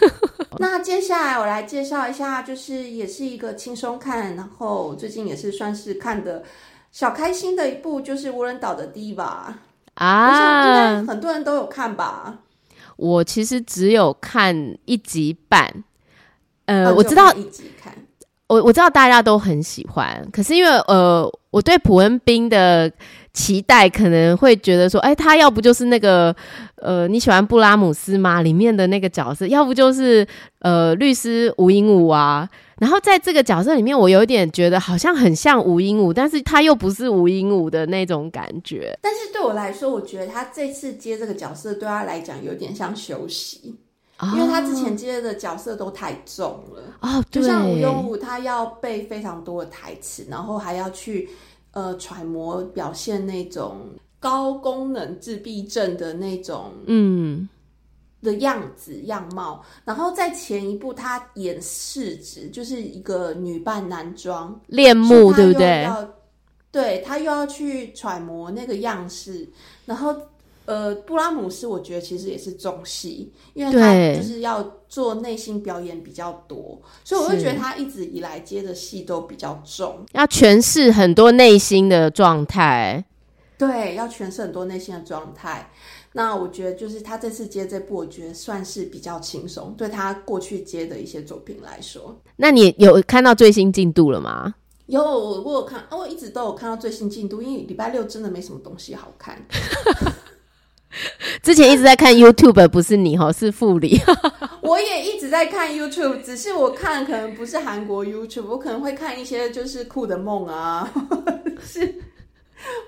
那接下来我来介绍一下，就是也是一个轻松看，然后最近也是算是看的小开心的一部，就是无人岛的 Diva 啊，很多人都有看吧？我其实只有看一集半，呃，我知道一集看，我我知道大家都很喜欢，可是因为呃，我对普恩斌的。期待可能会觉得说，哎，他要不就是那个，呃，你喜欢布拉姆斯吗？里面的那个角色，要不就是呃，律师吴英武啊。然后在这个角色里面，我有点觉得好像很像吴英武，但是他又不是吴英武的那种感觉。但是对我来说，我觉得他这次接这个角色对他来讲有点像休息，因为他之前接的角色都太重了哦，就像吴庸武，他要背非常多的台词，然后还要去。呃，揣摩表现那种高功能自闭症的那种嗯的样子样貌，然后在前一部他演世子，就是一个女扮男装恋慕，对不对？对他又要去揣摩那个样式，然后。呃，布拉姆斯我觉得其实也是重戏，因为他就是要做内心表演比较多，所以我会觉得他一直以来接的戏都比较重，要诠释很多内心的状态。对，要诠释很多内心的状态。那我觉得就是他这次接这部，我觉得算是比较轻松，对他过去接的一些作品来说。那你有看到最新进度了吗？有，我有看，我一直都有看到最新进度，因为礼拜六真的没什么东西好看。之前一直在看 YouTube，不是你哈，是副理。我也一直在看 YouTube，只是我看可能不是韩国 YouTube，我可能会看一些就是酷的梦啊，是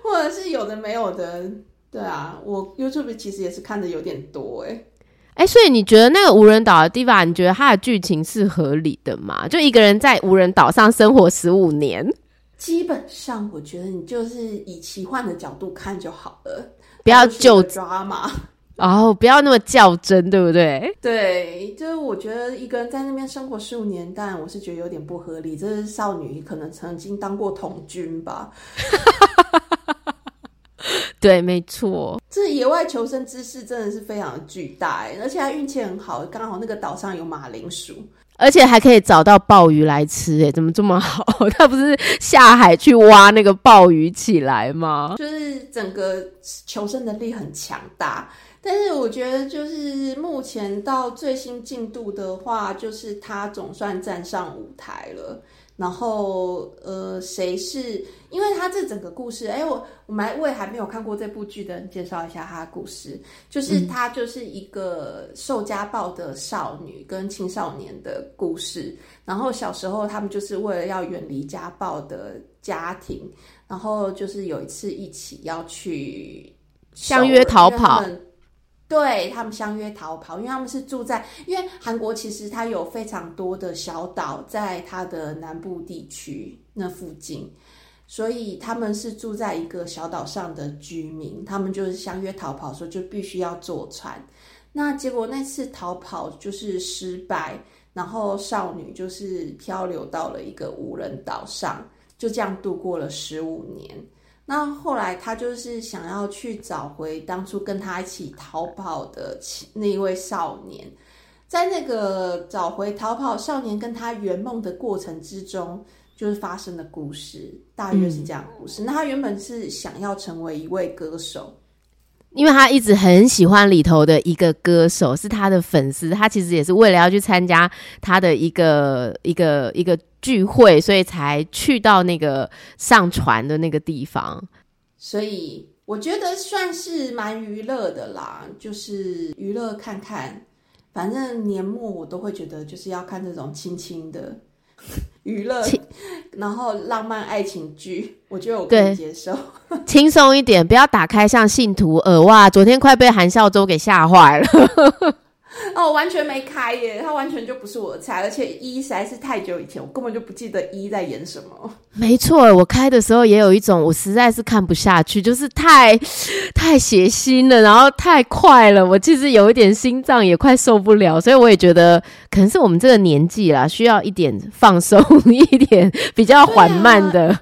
或者是有的没有的。对啊，我 YouTube 其实也是看的有点多哎哎，所以你觉得那个无人岛的地方，你觉得它的剧情是合理的吗？就一个人在无人岛上生活十五年，基本上我觉得你就是以奇幻的角度看就好了。不要就抓嘛，哦，不要那么较真，对不对？对，就是我觉得一个人在那边生活十五年，但我是觉得有点不合理。这是少女可能曾经当过童军吧？对，没错。这野外求生知识真的是非常的巨大，而且他运气很好，刚好那个岛上有马铃薯。而且还可以找到鲍鱼来吃，哎，怎么这么好？他不是下海去挖那个鲍鱼起来吗？就是整个求生能力很强大，但是我觉得就是目前到最新进度的话，就是他总算站上舞台了。然后，呃，谁是？因为他这整个故事，哎，我我们来为还没有看过这部剧的人介绍一下他的故事。就是他就是一个受家暴的少女跟青少年的故事。然后小时候他们就是为了要远离家暴的家庭，然后就是有一次一起要去相约逃跑。对他们相约逃跑，因为他们是住在，因为韩国其实它有非常多的小岛在它的南部地区那附近，所以他们是住在一个小岛上的居民，他们就是相约逃跑，说就必须要坐船。那结果那次逃跑就是失败，然后少女就是漂流到了一个无人岛上，就这样度过了十五年。那后来，他就是想要去找回当初跟他一起逃跑的那一位少年，在那个找回逃跑少年跟他圆梦的过程之中，就是发生的故事，大约是这样故事。那他原本是想要成为一位歌手。因为他一直很喜欢里头的一个歌手，是他的粉丝。他其实也是为了要去参加他的一个一个一个聚会，所以才去到那个上船的那个地方。所以我觉得算是蛮娱乐的啦，就是娱乐看看。反正年末我都会觉得就是要看这种轻轻的。娱乐，然后浪漫爱情剧，我觉得我可以接受，轻松一点，不要打开像信徒耳哇，昨天快被韩孝周给吓坏了。哦，完全没开耶，它完全就不是我的菜，而且一实在是太久以前，我根本就不记得一在演什么。没错，我开的时候也有一种，我实在是看不下去，就是太太血腥了，然后太快了，我其实有一点心脏也快受不了，所以我也觉得可能是我们这个年纪啦，需要一点放松，一点比较缓慢的。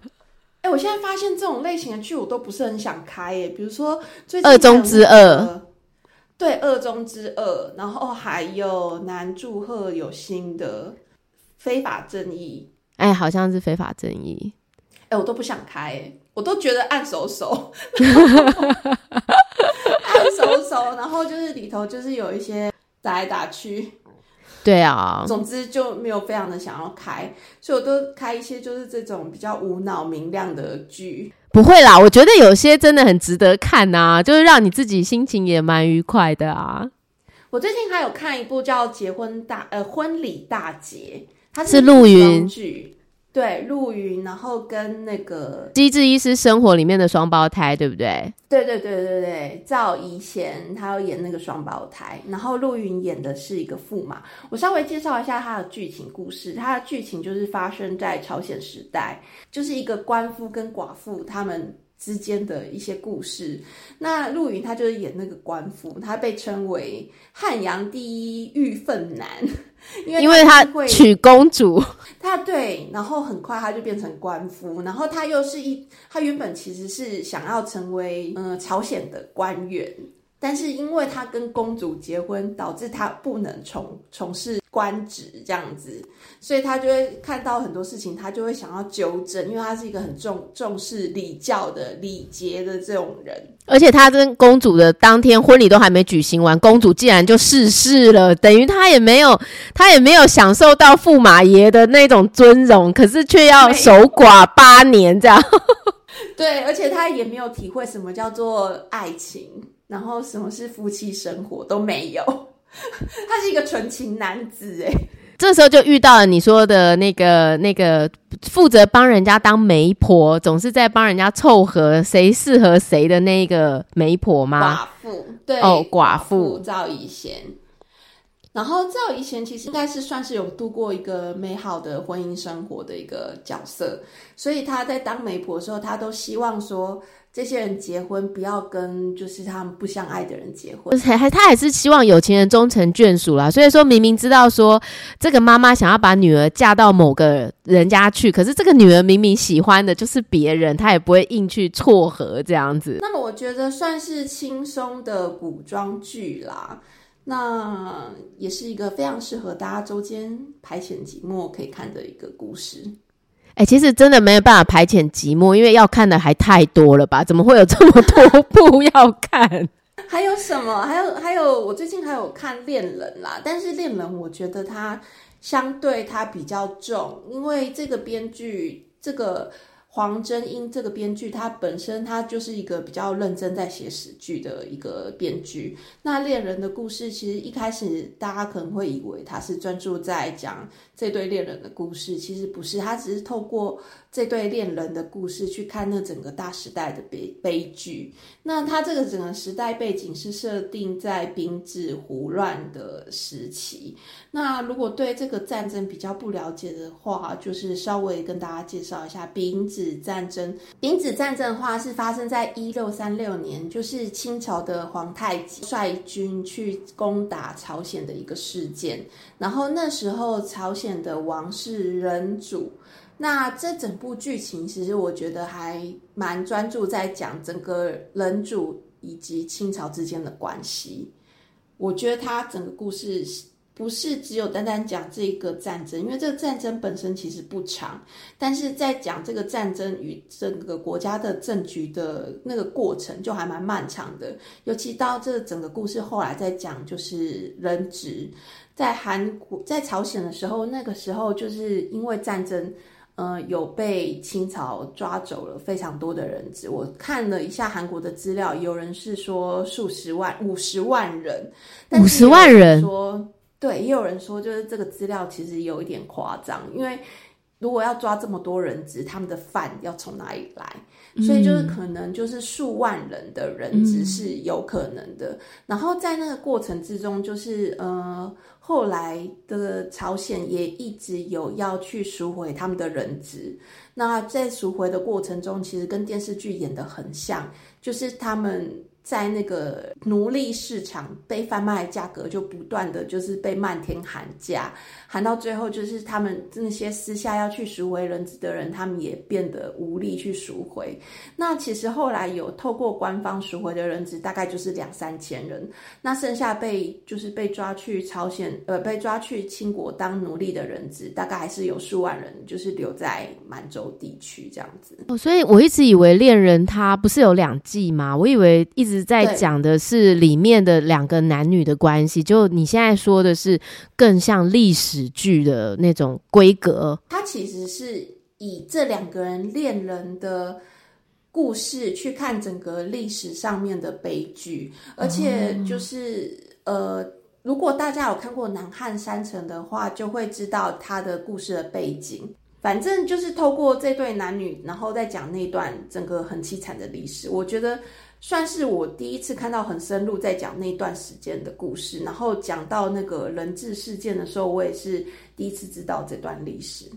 哎，我现在发现这种类型的剧我都不是很想开耶，比如说最近二中之二。对，二中之二，然后还有男祝贺有新的非法正义，哎，好像是非法正义，哎，我都不想开，我都觉得按手手，按手手，然后就是里头就是有一些打来打去，对啊，总之就没有非常的想要开，所以我都开一些就是这种比较无脑明亮的剧。不会啦，我觉得有些真的很值得看呐，就是让你自己心情也蛮愉快的啊。我最近还有看一部叫《结婚大呃婚礼大捷》，它是陆云剧。对，陆云，然后跟那个《机智医师生活》里面的双胞胎，对不对？对对对对对，赵怡贤他要演那个双胞胎，然后陆云演的是一个驸马。我稍微介绍一下他的剧情故事，他的剧情就是发生在朝鲜时代，就是一个官夫跟寡妇他们。之间的一些故事，那陆云他就是演那个官夫，他被称为汉阳第一玉凤男，因为他娶公主，他对，然后很快他就变成官夫，然后他又是一，他原本其实是想要成为嗯朝鲜的官员。但是因为他跟公主结婚，导致他不能从从事官职这样子，所以他就会看到很多事情，他就会想要纠正，因为他是一个很重重视礼教的礼节的这种人。而且他跟公主的当天婚礼都还没举行完，公主竟然就逝世了，等于他也没有他也没有享受到驸马爷的那种尊荣，可是却要守寡八年这样。对，而且他也没有体会什么叫做爱情。然后什么是夫妻生活都没有，他是一个纯情男子哎。这时候就遇到了你说的那个那个负责帮人家当媒婆，总是在帮人家凑合谁适合谁的那个媒婆吗？寡妇对哦，寡妇赵以贤。然后赵以贤其实应该是算是有度过一个美好的婚姻生活的一个角色，所以他在当媒婆的时候，他都希望说。这些人结婚不要跟就是他们不相爱的人结婚，还还他还是希望有情人终成眷属啦。所以说明明知道说这个妈妈想要把女儿嫁到某个人家去，可是这个女儿明明喜欢的就是别人，她也不会硬去撮合这样子。那么我觉得算是轻松的古装剧啦，那也是一个非常适合大家周间排遣寂寞可以看的一个故事。哎，其实真的没有办法排遣寂寞，因为要看的还太多了吧？怎么会有这么多部 要看？还有什么？还有还有，我最近还有看《恋人》啦，但是《恋人》我觉得它相对它比较重，因为这个编剧这个。黄真英这个编剧，他本身他就是一个比较认真在写史剧的一个编剧。那恋人的故事，其实一开始大家可能会以为他是专注在讲这对恋人的故事，其实不是，他只是透过这对恋人的故事去看那整个大时代的悲悲剧。那他这个整个时代背景是设定在兵治胡乱的时期。那如果对这个战争比较不了解的话，就是稍微跟大家介绍一下兵治。战争，丙子战争的话是发生在一六三六年，就是清朝的皇太极率军去攻打朝鲜的一个事件。然后那时候朝鲜的王室仁主。那这整部剧情其实我觉得还蛮专注在讲整个人主以及清朝之间的关系。我觉得他整个故事。不是只有单单讲这个战争，因为这个战争本身其实不长，但是在讲这个战争与整个国家的政局的那个过程就还蛮漫长的。尤其到这整个故事后来再讲，就是人质在韩国在朝鲜的时候，那个时候就是因为战争，呃，有被清朝抓走了非常多的人质。我看了一下韩国的资料，有人是说数十万、五十万人，五十万人说。对，也有人说，就是这个资料其实有一点夸张，因为如果要抓这么多人质，他们的饭要从哪里来？所以就是可能就是数万人的人质是有可能的。然后在那个过程之中，就是呃，后来的朝鲜也一直有要去赎回他们的人质。那在赎回的过程中，其实跟电视剧演的很像，就是他们。在那个奴隶市场被贩卖的价格就不断的就是被漫天喊价，喊到最后就是他们那些私下要去赎回人质的人，他们也变得无力去赎回。那其实后来有透过官方赎回的人质，大概就是两三千人。那剩下被就是被抓去朝鲜呃被抓去清国当奴隶的人质，大概还是有数万人，就是留在满洲地区这样子。哦，所以我一直以为恋人他不是有两季吗？我以为一直。在讲的是里面的两个男女的关系，就你现在说的是更像历史剧的那种规格。它其实是以这两个人恋人的故事去看整个历史上面的悲剧，而且就是呃，如果大家有看过《南汉山城》的话，就会知道他的故事的背景。反正就是透过这对男女，然后再讲那段整个很凄惨的历史。我觉得。算是我第一次看到很深入在讲那段时间的故事，然后讲到那个人质事件的时候，我也是第一次知道这段历史。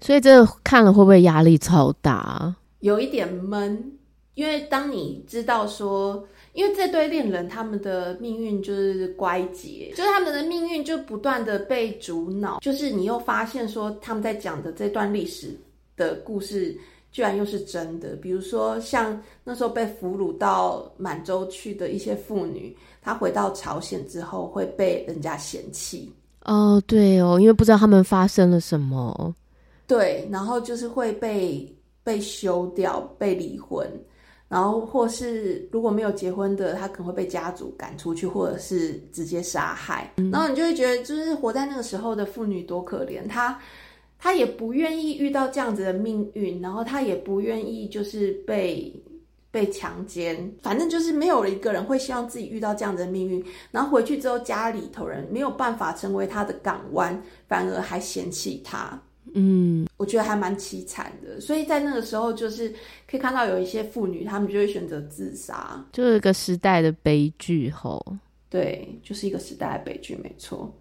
所以这看了会不会压力超大？有一点闷，因为当你知道说，因为这对恋人他们的命运就是乖结，就是他们的命运就不断的被阻挠，就是你又发现说他们在讲的这段历史的故事。居然又是真的，比如说像那时候被俘虏到满洲去的一些妇女，她回到朝鲜之后会被人家嫌弃。哦，对哦，因为不知道他们发生了什么。对，然后就是会被被休掉、被离婚，然后或是如果没有结婚的，他可能会被家族赶出去，或者是直接杀害。然后你就会觉得，就是活在那个时候的妇女多可怜，她。他也不愿意遇到这样子的命运，然后他也不愿意就是被被强奸，反正就是没有一个人会希望自己遇到这样子的命运。然后回去之后，家里头人没有办法成为他的港湾，反而还嫌弃他。嗯，我觉得还蛮凄惨的。所以在那个时候，就是可以看到有一些妇女，她们就会选择自杀，就是一个时代的悲剧。吼，对，就是一个时代的悲剧，没错。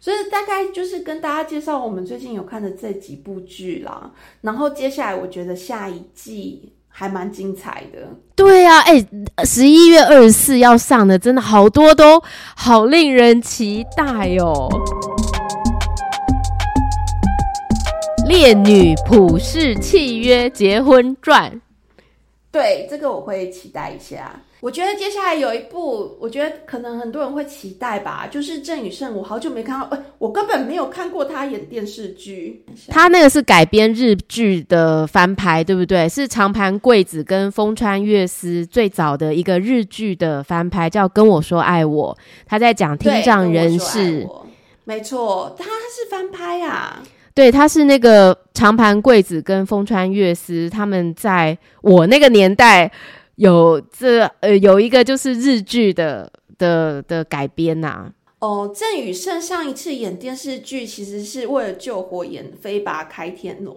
所以大概就是跟大家介绍我们最近有看的这几部剧啦，然后接下来我觉得下一季还蛮精彩的。对啊，哎，十一月二十四要上的，真的好多都好令人期待哦。《烈女普世契约结婚传》，对这个我会期待一下。我觉得接下来有一部，我觉得可能很多人会期待吧，就是郑宇盛。我好久没看到，呃，我根本没有看过他演电视剧。他那个是改编日剧的翻拍，对不对？是长盘贵子跟风川月司最早的一个日剧的翻拍，叫《跟我说爱我》。他在讲听障人士，没错，他是翻拍啊。对，他是那个长盘贵子跟风川月司，他们在我那个年代。有这呃，有一个就是日剧的的的改编呐。哦，郑宇盛上一次演电视剧，其实是为了救火演《飞拔开天龙》，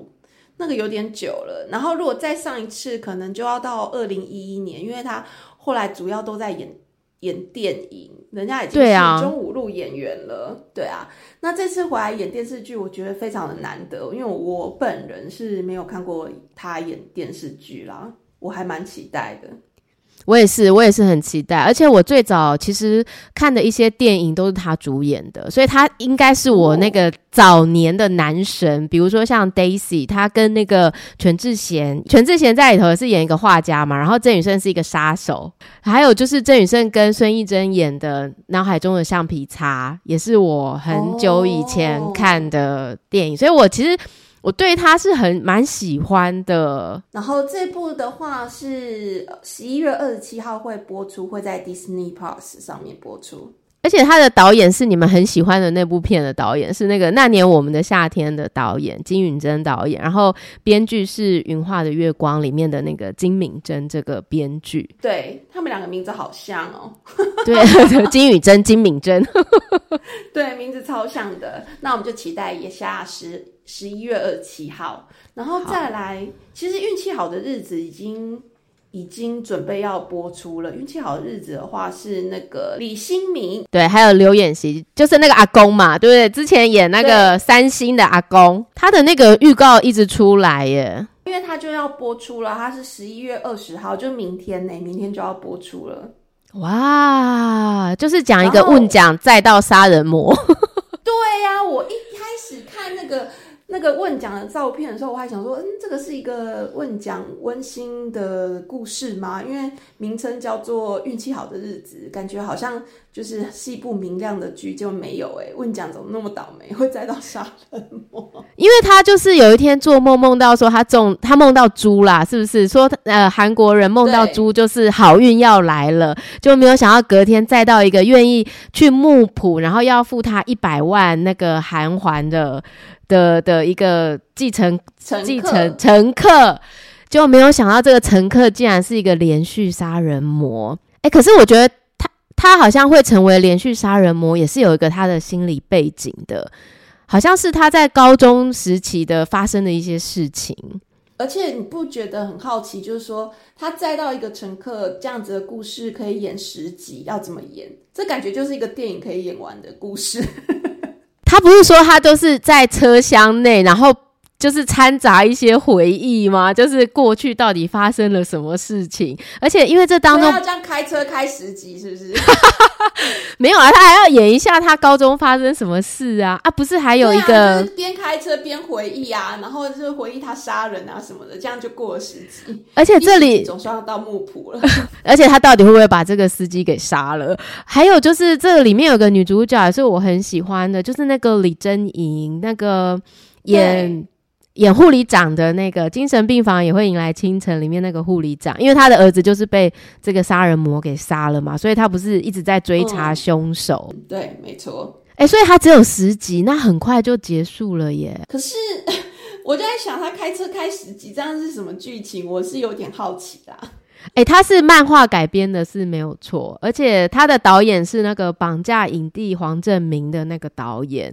那个有点久了。然后如果再上一次，可能就要到二零一一年，因为他后来主要都在演演电影，人家已经是中五路演员了。对啊，那这次回来演电视剧，我觉得非常的难得，因为我本人是没有看过他演电视剧啦。我还蛮期待的，我也是，我也是很期待。而且我最早其实看的一些电影都是他主演的，所以他应该是我那个早年的男神。比如说像 Daisy，他跟那个全智贤，全智贤在里头是演一个画家嘛，然后郑宇盛是一个杀手。还有就是郑宇盛跟孙艺珍演的《脑海中的橡皮擦》，也是我很久以前看的电影，所以我其实。我对他是很蛮喜欢的。然后这部的话是十一月二十七号会播出，会在 Disney Plus 上面播出。而且他的导演是你们很喜欢的那部片的导演，是那个那年我们的夏天的导演金允珍导演，然后编剧是《云画的月光》里面的那个金敏珍这个编剧，对他们两个名字好像哦，对，金允珍、金敏珍，对，名字超像的。那我们就期待一下十十一月二十七号，然后再来，其实运气好的日子已经。已经准备要播出了。运气好的日子的话是那个李新民，对，还有刘演熙，就是那个阿公嘛，对不对？之前演那个三星的阿公，他的那个预告一直出来耶，因为他就要播出了，他是十一月二十号，就明天呢，明天就要播出了。哇，就是讲一个问讲再到杀人魔。对呀，我一开始看那个。那个问奖的照片的时候，我还想说，嗯，这个是一个问奖温馨的故事吗？因为名称叫做《运气好的日子》，感觉好像就是是一部明亮的剧，就没有哎。问奖怎么那么倒霉，会栽到杀人魔？因为他就是有一天做梦，梦到说他中，他梦到猪啦，是不是？说呃，韩国人梦到猪就是好运要来了，就没有想到隔天再到一个愿意去木浦，然后要付他一百万那个韩环的。的的一个继承继承乘客，就没有想到这个乘客竟然是一个连续杀人魔。哎，可是我觉得他他好像会成为连续杀人魔，也是有一个他的心理背景的，好像是他在高中时期的发生的一些事情。而且你不觉得很好奇，就是说他载到一个乘客这样子的故事可以演十集，要怎么演？这感觉就是一个电影可以演完的故事。他不是说他都是在车厢内，然后就是掺杂一些回忆吗？就是过去到底发生了什么事情？而且因为这当中要这样开车开十集，是不是？没有啊，他还要演一下他高中发生什么事啊？啊，不是还有一个边开车边回忆啊，然后就是回忆他杀人啊什么的，这样就过了十集。而且这里总算要到木浦了，而且他到底会不会把这个司机给杀了？还有就是这里面有个女主角也是我很喜欢的，就是那个李珍莹，那个演。演护理长的那个精神病房也会迎来清晨，里面那个护理长，因为他的儿子就是被这个杀人魔给杀了嘛，所以他不是一直在追查凶手。对，没错。哎，所以他只有十集，那很快就结束了耶。可是我就在想，他开车开十集，这样是什么剧情？我是有点好奇啦。哎，他是漫画改编的，是没有错，而且他的导演是那个绑架影帝黄正明的那个导演。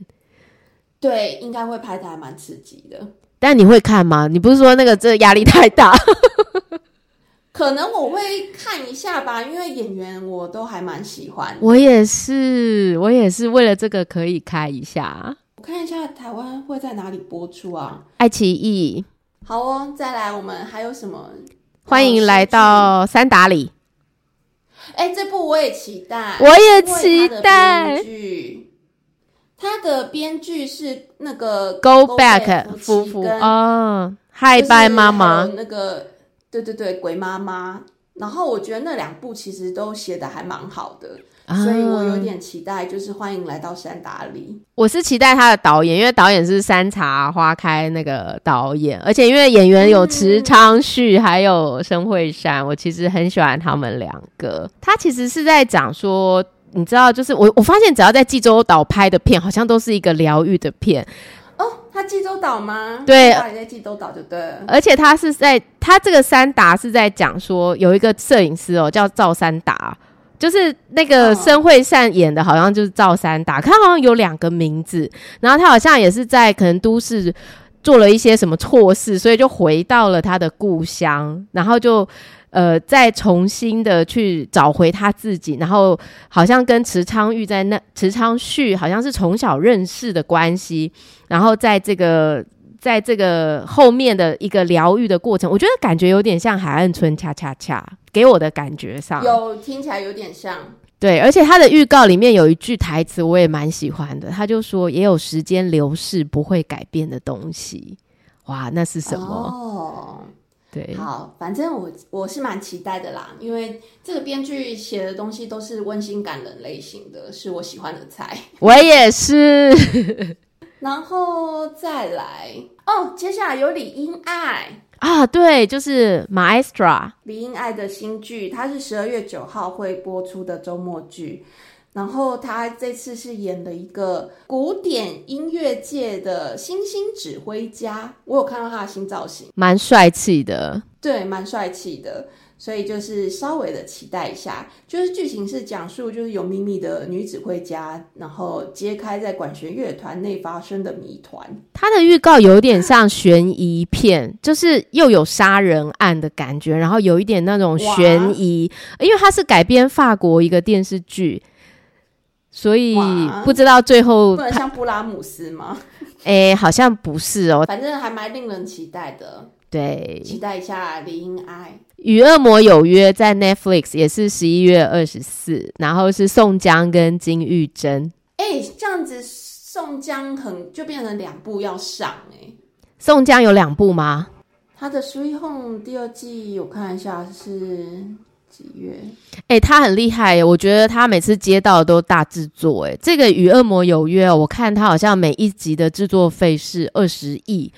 对，应该会拍的还蛮刺激的。但你会看吗？你不是说那个这压力太大？可能我会看一下吧，因为演员我都还蛮喜欢。我也是，我也是为了这个可以开一下。我看一下台湾会在哪里播出啊？爱奇艺。好哦，再来，我们还有什么？欢迎来到三打里。哎，这部我也期待，我也期待。他的编剧是那个 Go Back 夫妇哦，嗨拜妈妈那个，对对对，鬼妈妈。然后我觉得那两部其实都写的还蛮好的，所以我有点期待，就是欢迎来到山达里。我是期待他的导演，因为导演是山茶花开那个导演，而且因为演员有池昌旭还有申惠山，我其实很喜欢他们两个。他其实是在讲说。你知道，就是我我发现，只要在济州岛拍的片，好像都是一个疗愈的片。哦，他济州岛吗？对，在济州岛就对。而且他是在他这个三达是在讲说，有一个摄影师哦，叫赵三达，就是那个申惠善演的，好像就是赵三达。他好像有两个名字，然后他好像也是在可能都市做了一些什么错事，所以就回到了他的故乡，然后就。呃，再重新的去找回他自己，然后好像跟池昌玉在那池昌旭好像是从小认识的关系，然后在这个在这个后面的一个疗愈的过程，我觉得感觉有点像海岸村恰恰恰，给我的感觉上有听起来有点像，对，而且他的预告里面有一句台词我也蛮喜欢的，他就说也有时间流逝不会改变的东西，哇，那是什么？哦。对，好，反正我我是蛮期待的啦，因为这个编剧写的东西都是温馨感人类型的，是我喜欢的菜。我也是。然后再来哦，接下来有李英爱啊，对，就是 Maestra 李英爱的新剧，它是十二月九号会播出的周末剧。然后他这次是演了一个古典音乐界的新兴指挥家，我有看到他的新造型，蛮帅气的。对，蛮帅气的。所以就是稍微的期待一下，就是剧情是讲述就是有秘密的女指挥家，然后揭开在管弦乐团内发生的谜团。它的预告有点像悬疑片，就是又有杀人案的感觉，然后有一点那种悬疑，因为它是改编法国一个电视剧，所以不知道最后不能像布拉姆斯吗？哎，好像不是哦，反正还蛮令人期待的。对，期待一下李英爱。与恶魔有约在 Netflix 也是十一月二十四，然后是宋江跟金玉珍。哎，这样子宋江很就变成两部要上哎。宋江有两部吗？他的《Sweet Home》第二季我看一下是几月？哎，他很厉害，我觉得他每次接到都大制作。哎，这个与恶魔有约，我看他好像每一集的制作费是二十亿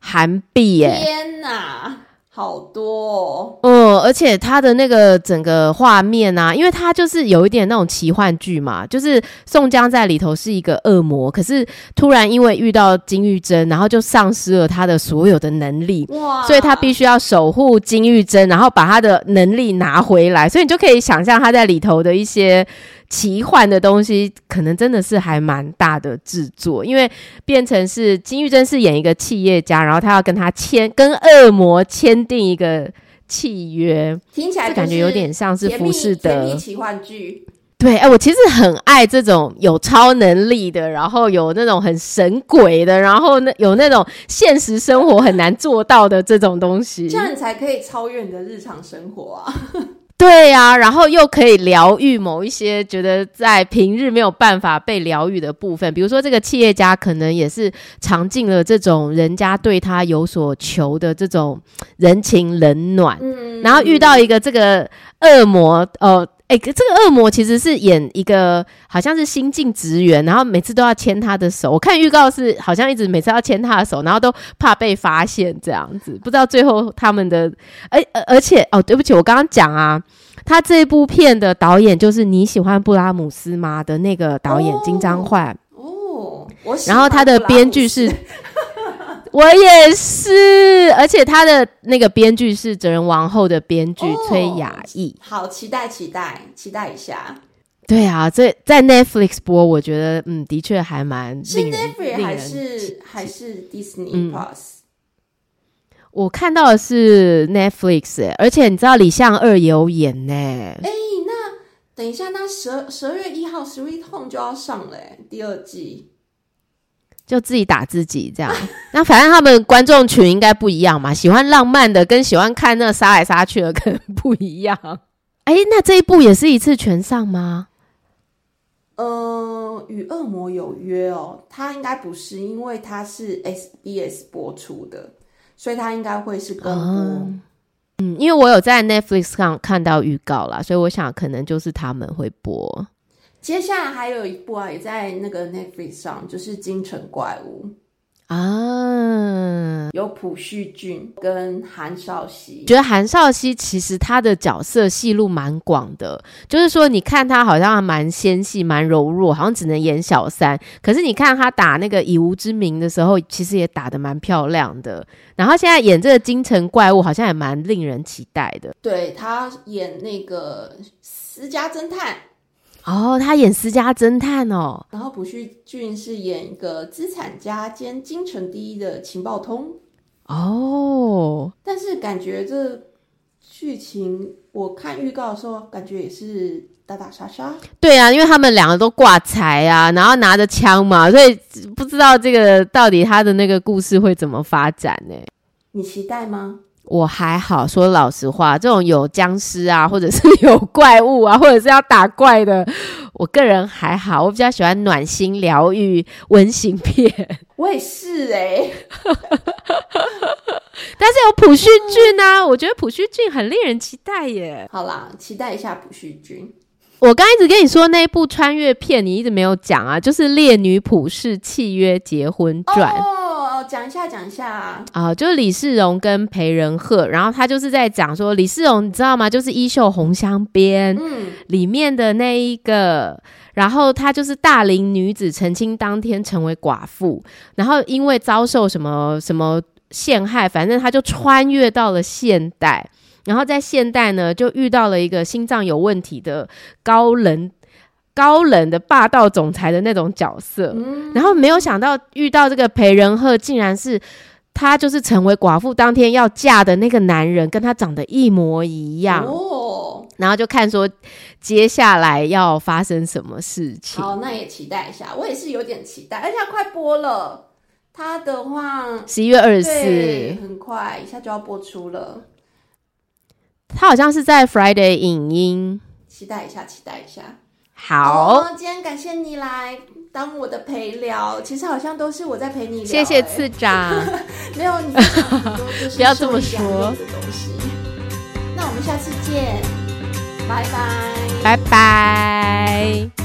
韩币。哎，天哪！好多哦，嗯，而且他的那个整个画面啊，因为他就是有一点那种奇幻剧嘛，就是宋江在里头是一个恶魔，可是突然因为遇到金玉珍，然后就丧失了他的所有的能力，哇，所以他必须要守护金玉珍，然后把他的能力拿回来，所以你就可以想象他在里头的一些。奇幻的东西可能真的是还蛮大的制作，因为变成是金玉珍是演一个企业家，然后他要跟他签跟恶魔签订一个契约，听起来感觉有点像是浮士德奇幻剧。对，哎，我其实很爱这种有超能力的，然后有那种很神鬼的，然后那有那种现实生活很难做到的这种东西，这样你才可以超越你的日常生活啊。对呀，然后又可以疗愈某一些觉得在平日没有办法被疗愈的部分，比如说这个企业家可能也是尝尽了这种人家对他有所求的这种人情冷暖，然后遇到一个这个恶魔哦。哎，这个恶魔其实是演一个好像是新进职员，然后每次都要牵他的手。我看预告是好像一直每次要牵他的手，然后都怕被发现这样子。不知道最后他们的，哎，而且哦，对不起，我刚刚讲啊，他这部片的导演就是你喜欢布拉姆斯吗的那个导演金章焕哦，我然后他的编剧是。我也是，而且他的那个编剧是《哲人王后》的编剧崔雅艺，好期待，期待，期待一下。对啊，这在 Netflix 播，我觉得嗯，的确还蛮是 Netflix 还是还是 Disney Plus？我看到的是 Netflix，而且你知道李相二有演呢。哎，那等一下，那十十二月一号《Sweet Home》就要上了第二季。就自己打自己这样，那反正他们观众群应该不一样嘛，喜欢浪漫的跟喜欢看那杀来杀去的可能不一样。哎，那这一部也是一次全上吗？呃，与恶魔有约哦，它应该不是，因为它是 SBS 播出的，所以它应该会是跟播。嗯，因为我有在 Netflix 上看到预告啦，所以我想可能就是他们会播。接下来还有一部啊，也在那个 Netflix 上，就是《京城怪物》啊，有朴叙俊跟韩少熙。觉得韩少熙其实他的角色戏路蛮广的，就是说你看他好像蛮纤细、蛮柔弱，好像只能演小三。可是你看他打那个以无之名的时候，其实也打的蛮漂亮的。然后现在演这个《京城怪物》，好像也蛮令人期待的。对他演那个私家侦探。哦，他演私家侦探哦，然后朴叙俊是演一个资产家兼京城第一的情报通哦，但是感觉这剧情，我看预告的时候感觉也是打打杀杀。对啊，因为他们两个都挂财啊，然后拿着枪嘛，所以不知道这个到底他的那个故事会怎么发展呢？你期待吗？我还好，说老实话，这种有僵尸啊，或者是有怪物啊，或者是要打怪的，我个人还好，我比较喜欢暖心疗愈温馨片。我也是哎，但是有朴叙俊啊，我觉得朴叙俊很令人期待耶。好啦，期待一下朴叙俊。我刚一直跟你说那一部穿越片，你一直没有讲啊，就是《烈女普世契约结婚传》。讲一下，讲一下。啊，啊就是李世荣跟裴仁鹤，然后他就是在讲说，李世荣你知道吗？就是《衣袖红镶边》嗯。里面的那一个然后她就是大龄女子成亲当天成为寡妇，然后因为遭受什么什么陷害，反正她就穿越到了现代，然后在现代呢就遇到了一个心脏有问题的高冷高冷的霸道总裁的那种角色，然后没有想到遇到这个裴仁赫，竟然是他就是成为寡妇当天要嫁的那个男人，跟他长得一模一样。哦，然后就看说接下来要发生什么事情。好，那也期待一下，我也是有点期待，而且它快播了，他的话，十一月二十，四，很快一下就要播出了，他好像是在 Friday 影音。期待一下，期待一下。好，哦，今天感谢你来当我的陪聊，其实好像都是我在陪你聊、谢谢哎次长，没有你 不要这么说。那我们下次见，拜拜。拜拜。